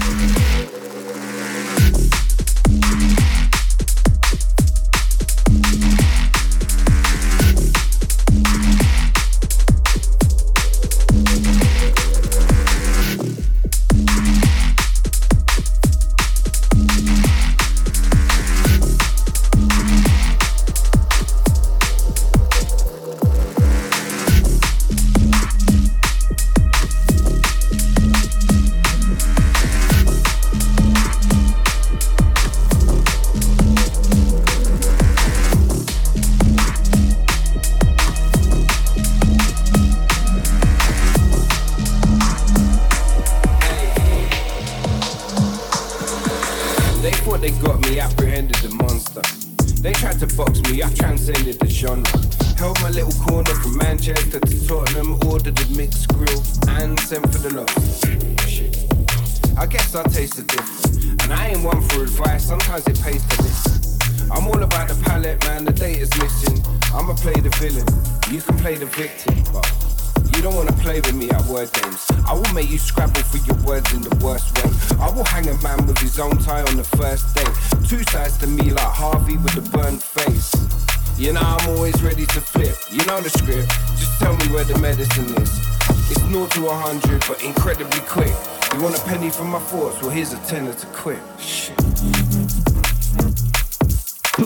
Speaker 8: intended to quit. Shit.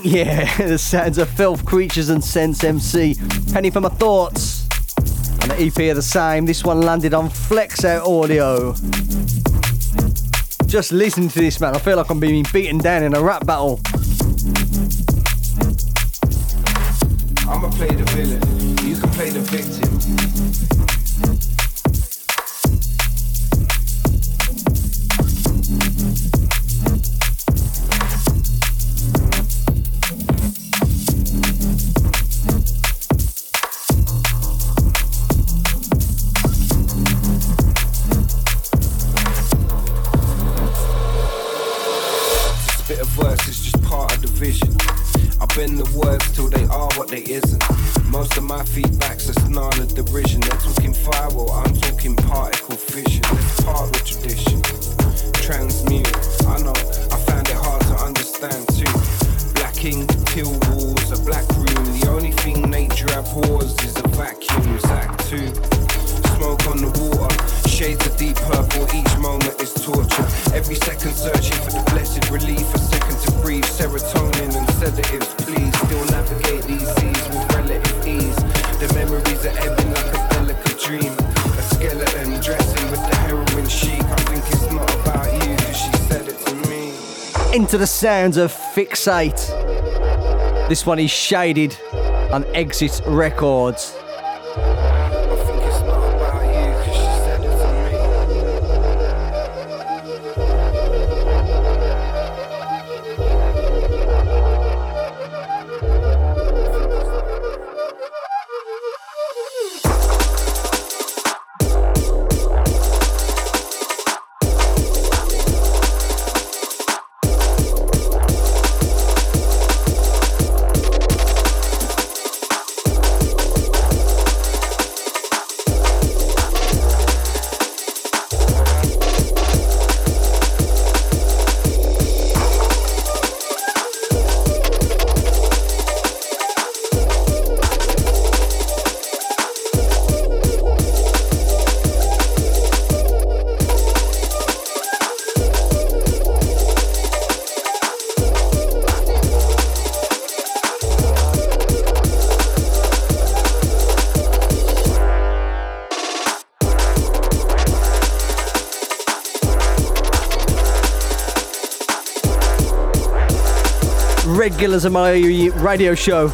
Speaker 1: Yeah, the sounds of Filth Creatures and Sense MC. Penny for my thoughts. And the EP are the same. This one landed on Flexout Audio. Just listen to this, man, I feel like I'm being beaten down in a rap battle. Sounds of Fixate. This one is shaded on Exit Records. Regulars of my radio show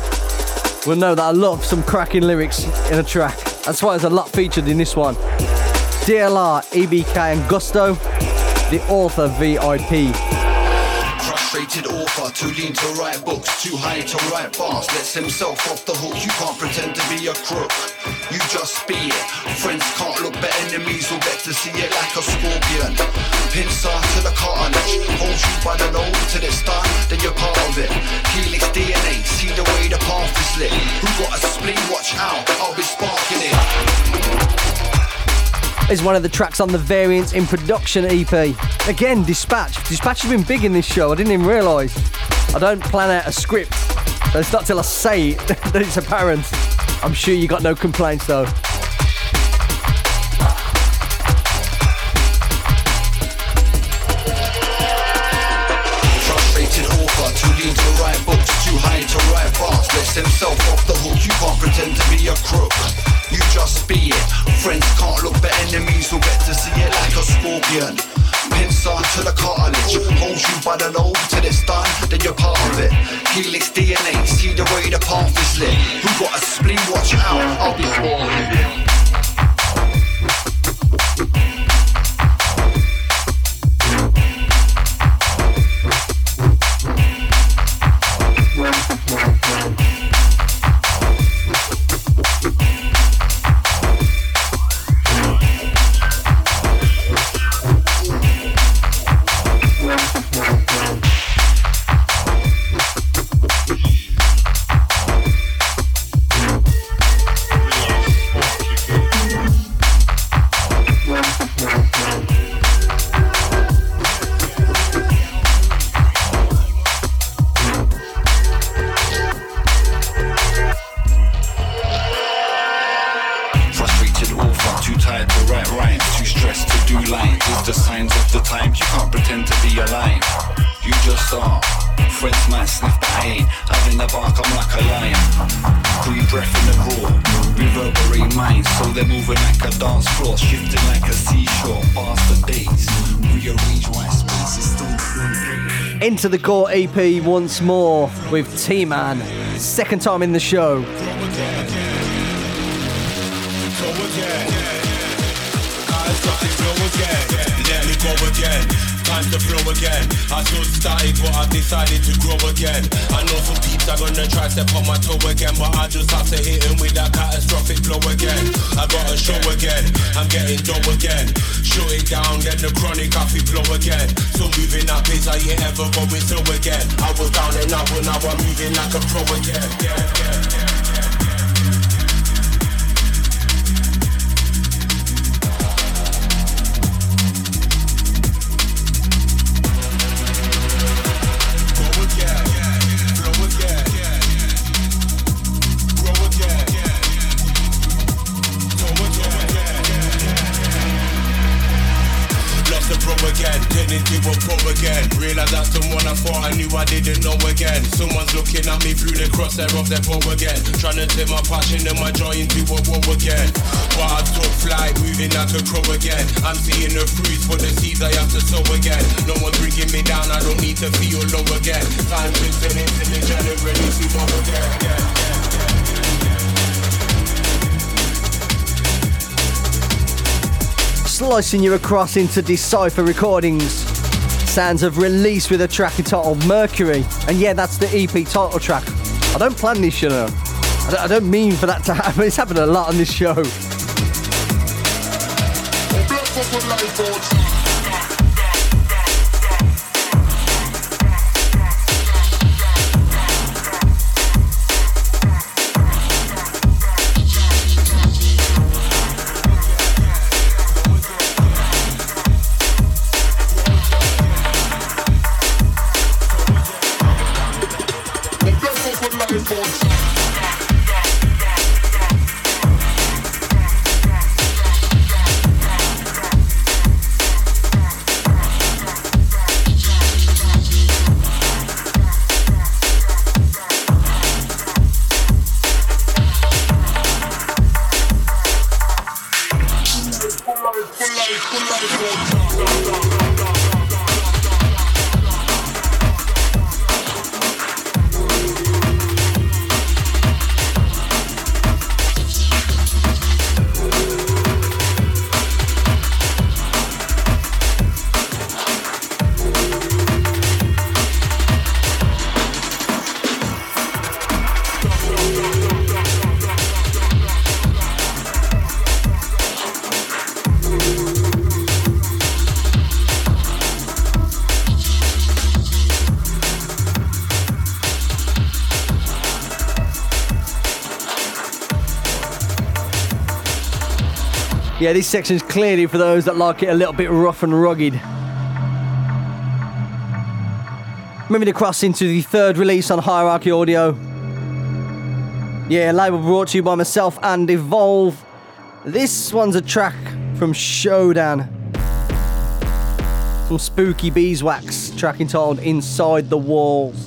Speaker 1: will know that I love some cracking lyrics in a track. That's why there's a lot featured in this one. DLR, EBK, and Gusto, the author VIP.
Speaker 11: Frustrated author, too lean to write books, too high to write bars. Lets himself off the hook. You can't pretend to be a crook. You just be it. Friends can't look, but enemies will get to see it like a scorpion. Pincer to the cartilage, holds you by the nose till it's done. Then you're part of it. Helix DNA, see the way the path is lit. Who got a spleen? Watch out, I'll be sparking it.
Speaker 1: Is one of the tracks on the Variants in Production EP. Again, Dispatch. Dispatch has been big in this show, I didn't even realise. I don't plan out a script, so it's not till I say it that it's apparent. I'm sure you got no complaints though.
Speaker 11: Himself off the hook. You can't pretend to be a crook. You just be it. Friends can't look, but enemies will get to see it like a scorpion. Pincer to the cartilage, holds you by the nose till it's done, then you're part of it. Helix DNA, see the way the path is lit. Who got a spleen? Watch out, I'll be sparking it.
Speaker 1: Into the Gore EP once more with T Man. Second time in the show.
Speaker 8: Time to flow again. I still started, but I decided to grow again. I know some peeps are gonna try step on my toe again, but I just have to hit him with that catastrophic flow again. I got a show again, I'm getting dough again. Shut it down, then the chronic coffee blow again. So moving that pace, I ain't ever going slow again. I was down and out, but now I'm moving like a pro again. Yeah, yeah, yeah. Again. Someone's looking at me through the crosshair of their bow again. Trying to turn my passion and my joy into a woe again. But I took flight, moving like a crow again. I'm seeing the fruits for the seeds I have to sow again. No one's bringing me down, I don't need to feel low again. Time to turn into the January, see again. Yeah, yeah.
Speaker 1: slicing you across into Decipher Recordings. Sounds of release with a track entitled Mercury. And yeah, that's the EP title track. I don't plan this, you know. I don't mean for that to happen. It's happened a lot on this show. Yeah, this section's clearly for those that like it a little bit rough and rugged. Moving across into the third release on Hierarchy Audio. Yeah, label brought to you by myself and Evolve. This one's a track from Showdown. Some spooky beeswax track entitled Inside the Walls.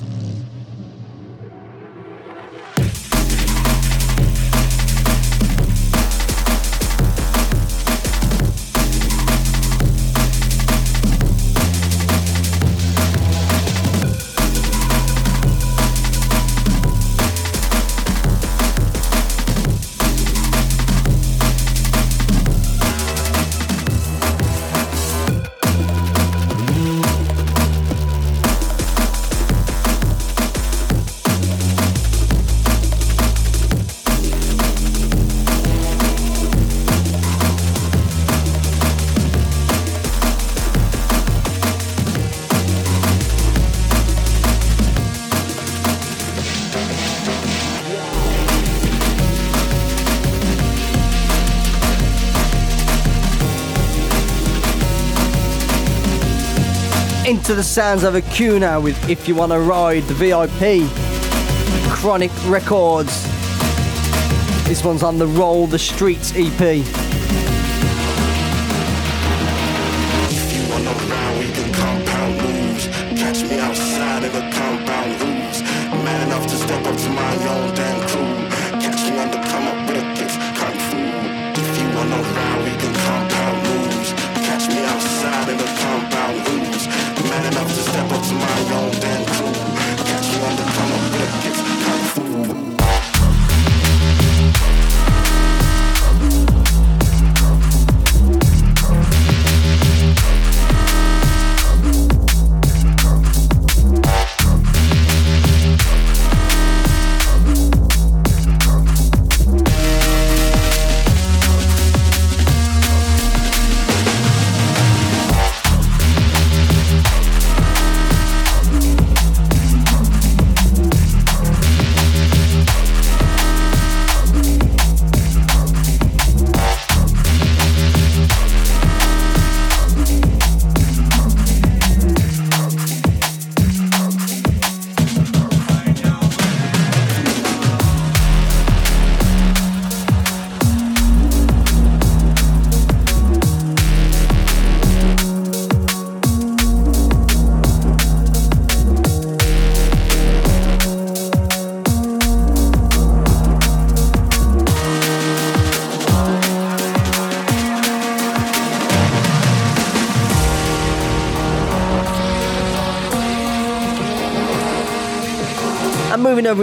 Speaker 1: the sounds of a cuner with If You Wanna Ride, the VIP, Chronic Records. This one's on the Roll the Streets EP. If you wanna ride, we can compound moves. Catch me outside compound.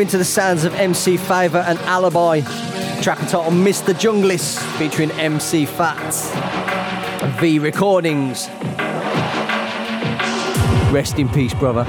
Speaker 1: into the sounds of MC Favor and Alibi. Track title Mr. Junglist featuring MC Fats. V Recordings. Rest in peace, brother.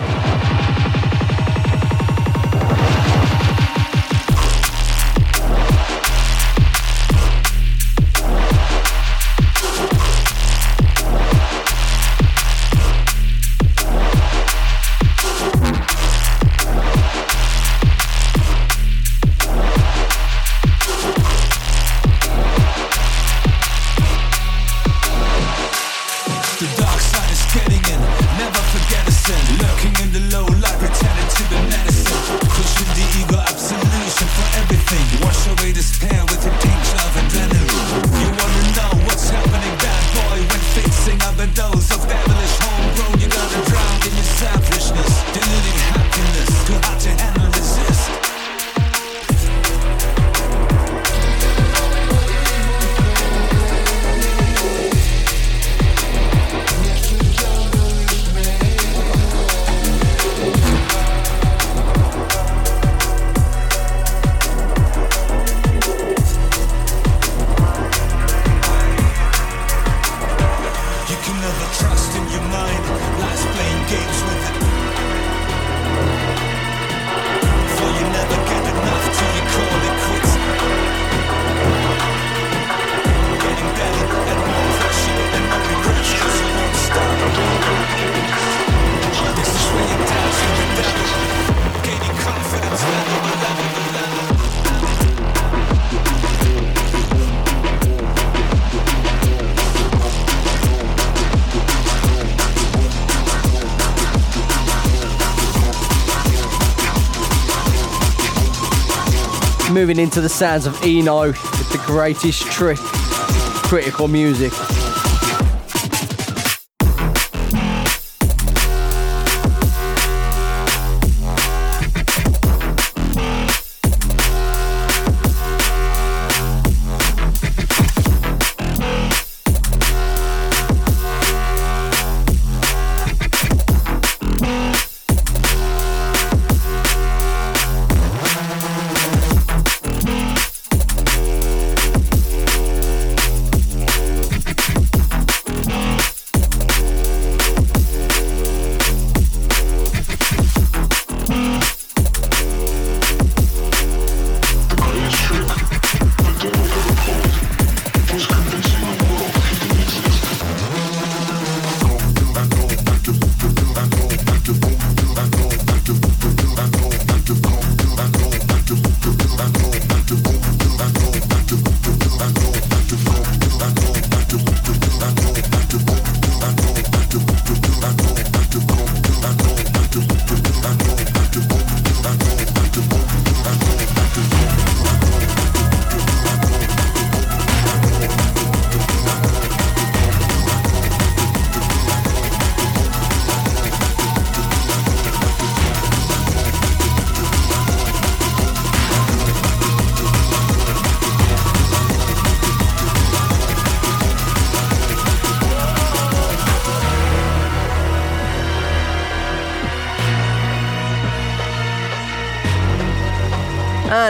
Speaker 1: moving into the sounds of Enei with the greatest trick, critical music.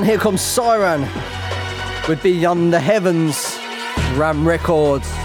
Speaker 1: man, here comes Siren with Beyond the Heavens, Ram Records.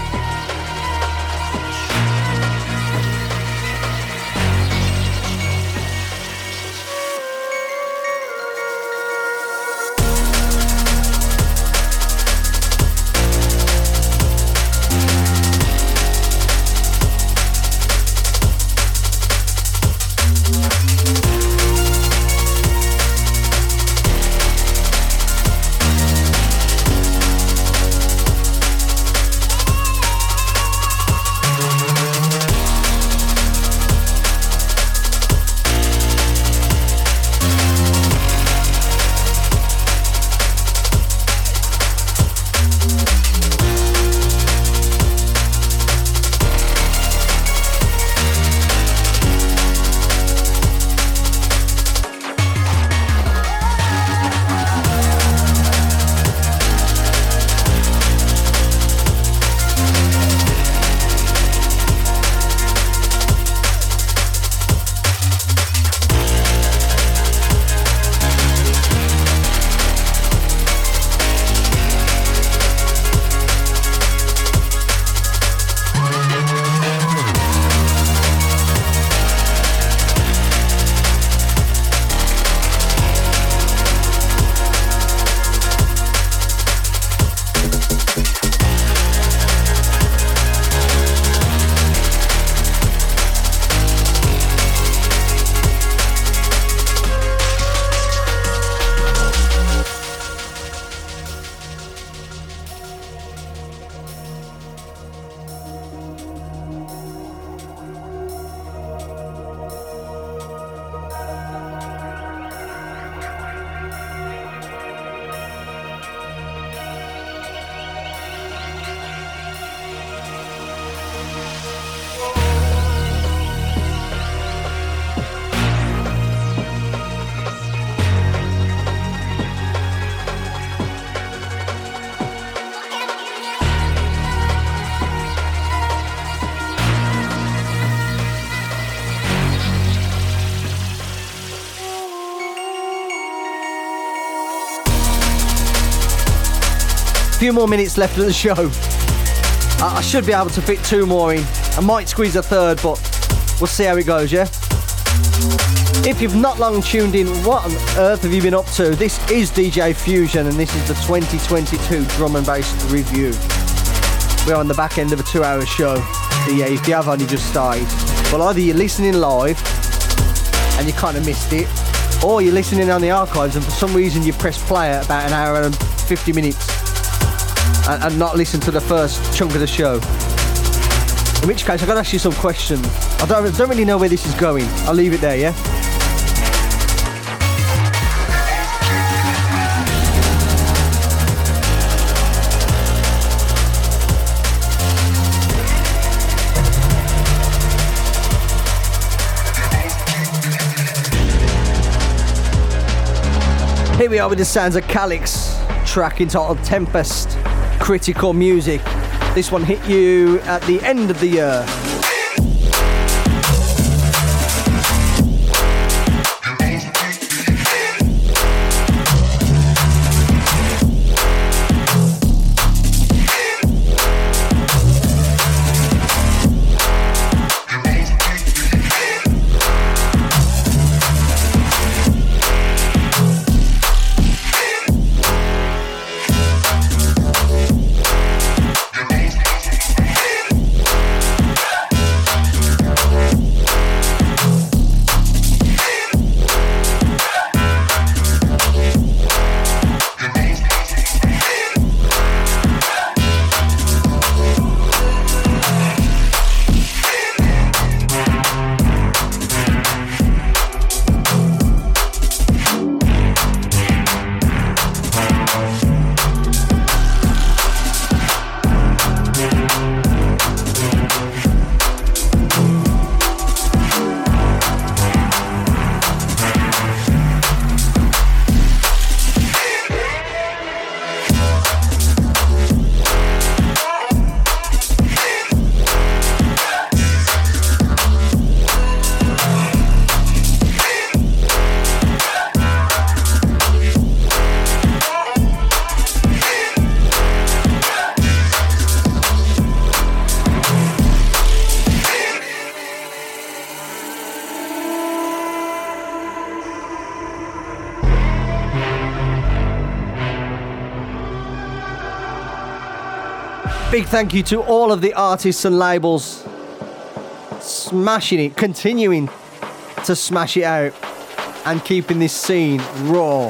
Speaker 1: Few more minutes left of the show. I, should be able to fit two more in. I might squeeze a third, but we'll see how it goes, yeah? If you've not long tuned in, what on earth have you been up to? This is DJ Fusion, and this is the 2022 Drum and Bass Review. We're on the back end of a two hour show. So, yeah, if you have only just started, well, either you're listening live and you kind of missed it, or you're listening on the archives and for some reason you press play at about an hour and 50 minutes and, and not listen to the first chunk of the show. In which case, I've got to ask you some questions. I don't, don't really know where this is going. I'll leave it there, yeah? Here we are with the sounds of Calyx, track entitled Tempest, Critical Music. This one hit you at the end of the year. Thank you to all of the artists and labels smashing it, continuing to smash it out, and keeping this scene raw.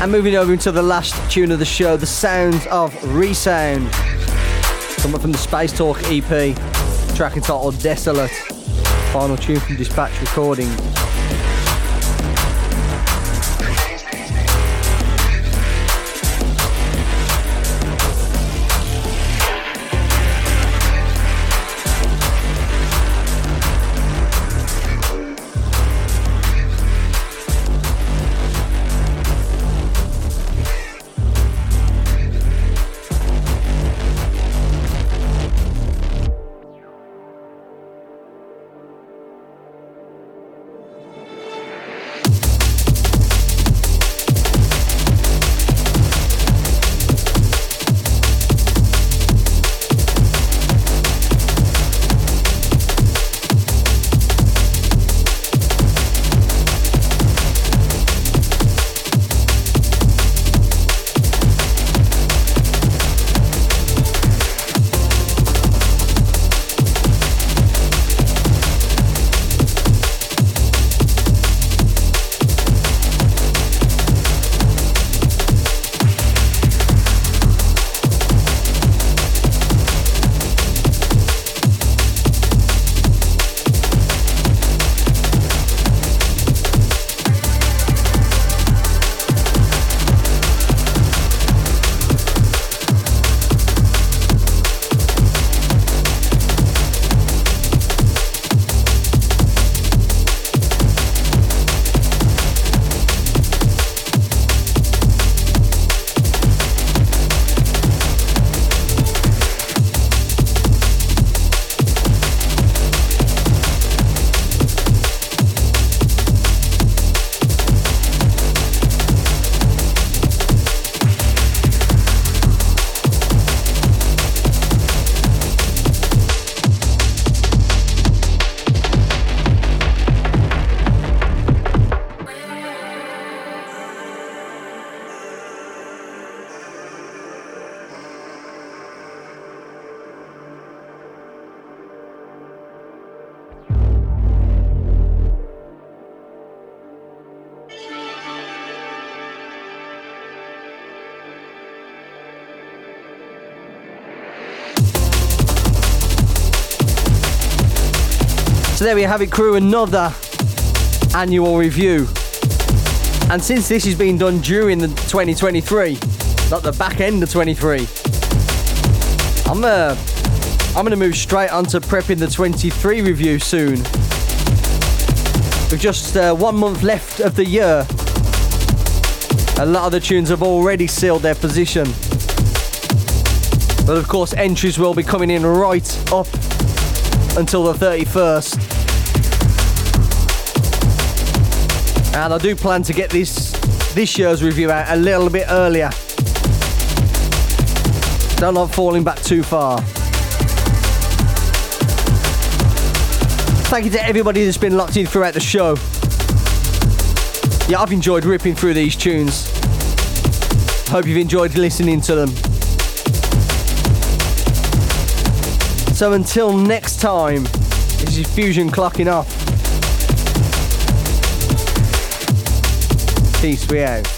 Speaker 1: And moving over into the last tune of the show, the sounds of Resound. Coming from the Space Talk EP, track entitled Desolate. Final tune from Dispatch Recordings. There we have it, crew, another annual review. And since this has been done during the 2023, not the back end of 23, I'm uh, I'm gonna move straight on to prepping the 23 review soon. With just uh, one month left of the year, a lot of the tunes have already sealed their position. But of course, entries will be coming in right up until the 31st. And I do plan to get this this year's review out a little bit earlier. Don't like falling back too far. Thank you to everybody that's been locked in throughout the show. Yeah, I've enjoyed ripping through these tunes. Hope you've enjoyed listening to them. So until next time, this is Fusion clocking off. Peace, we out.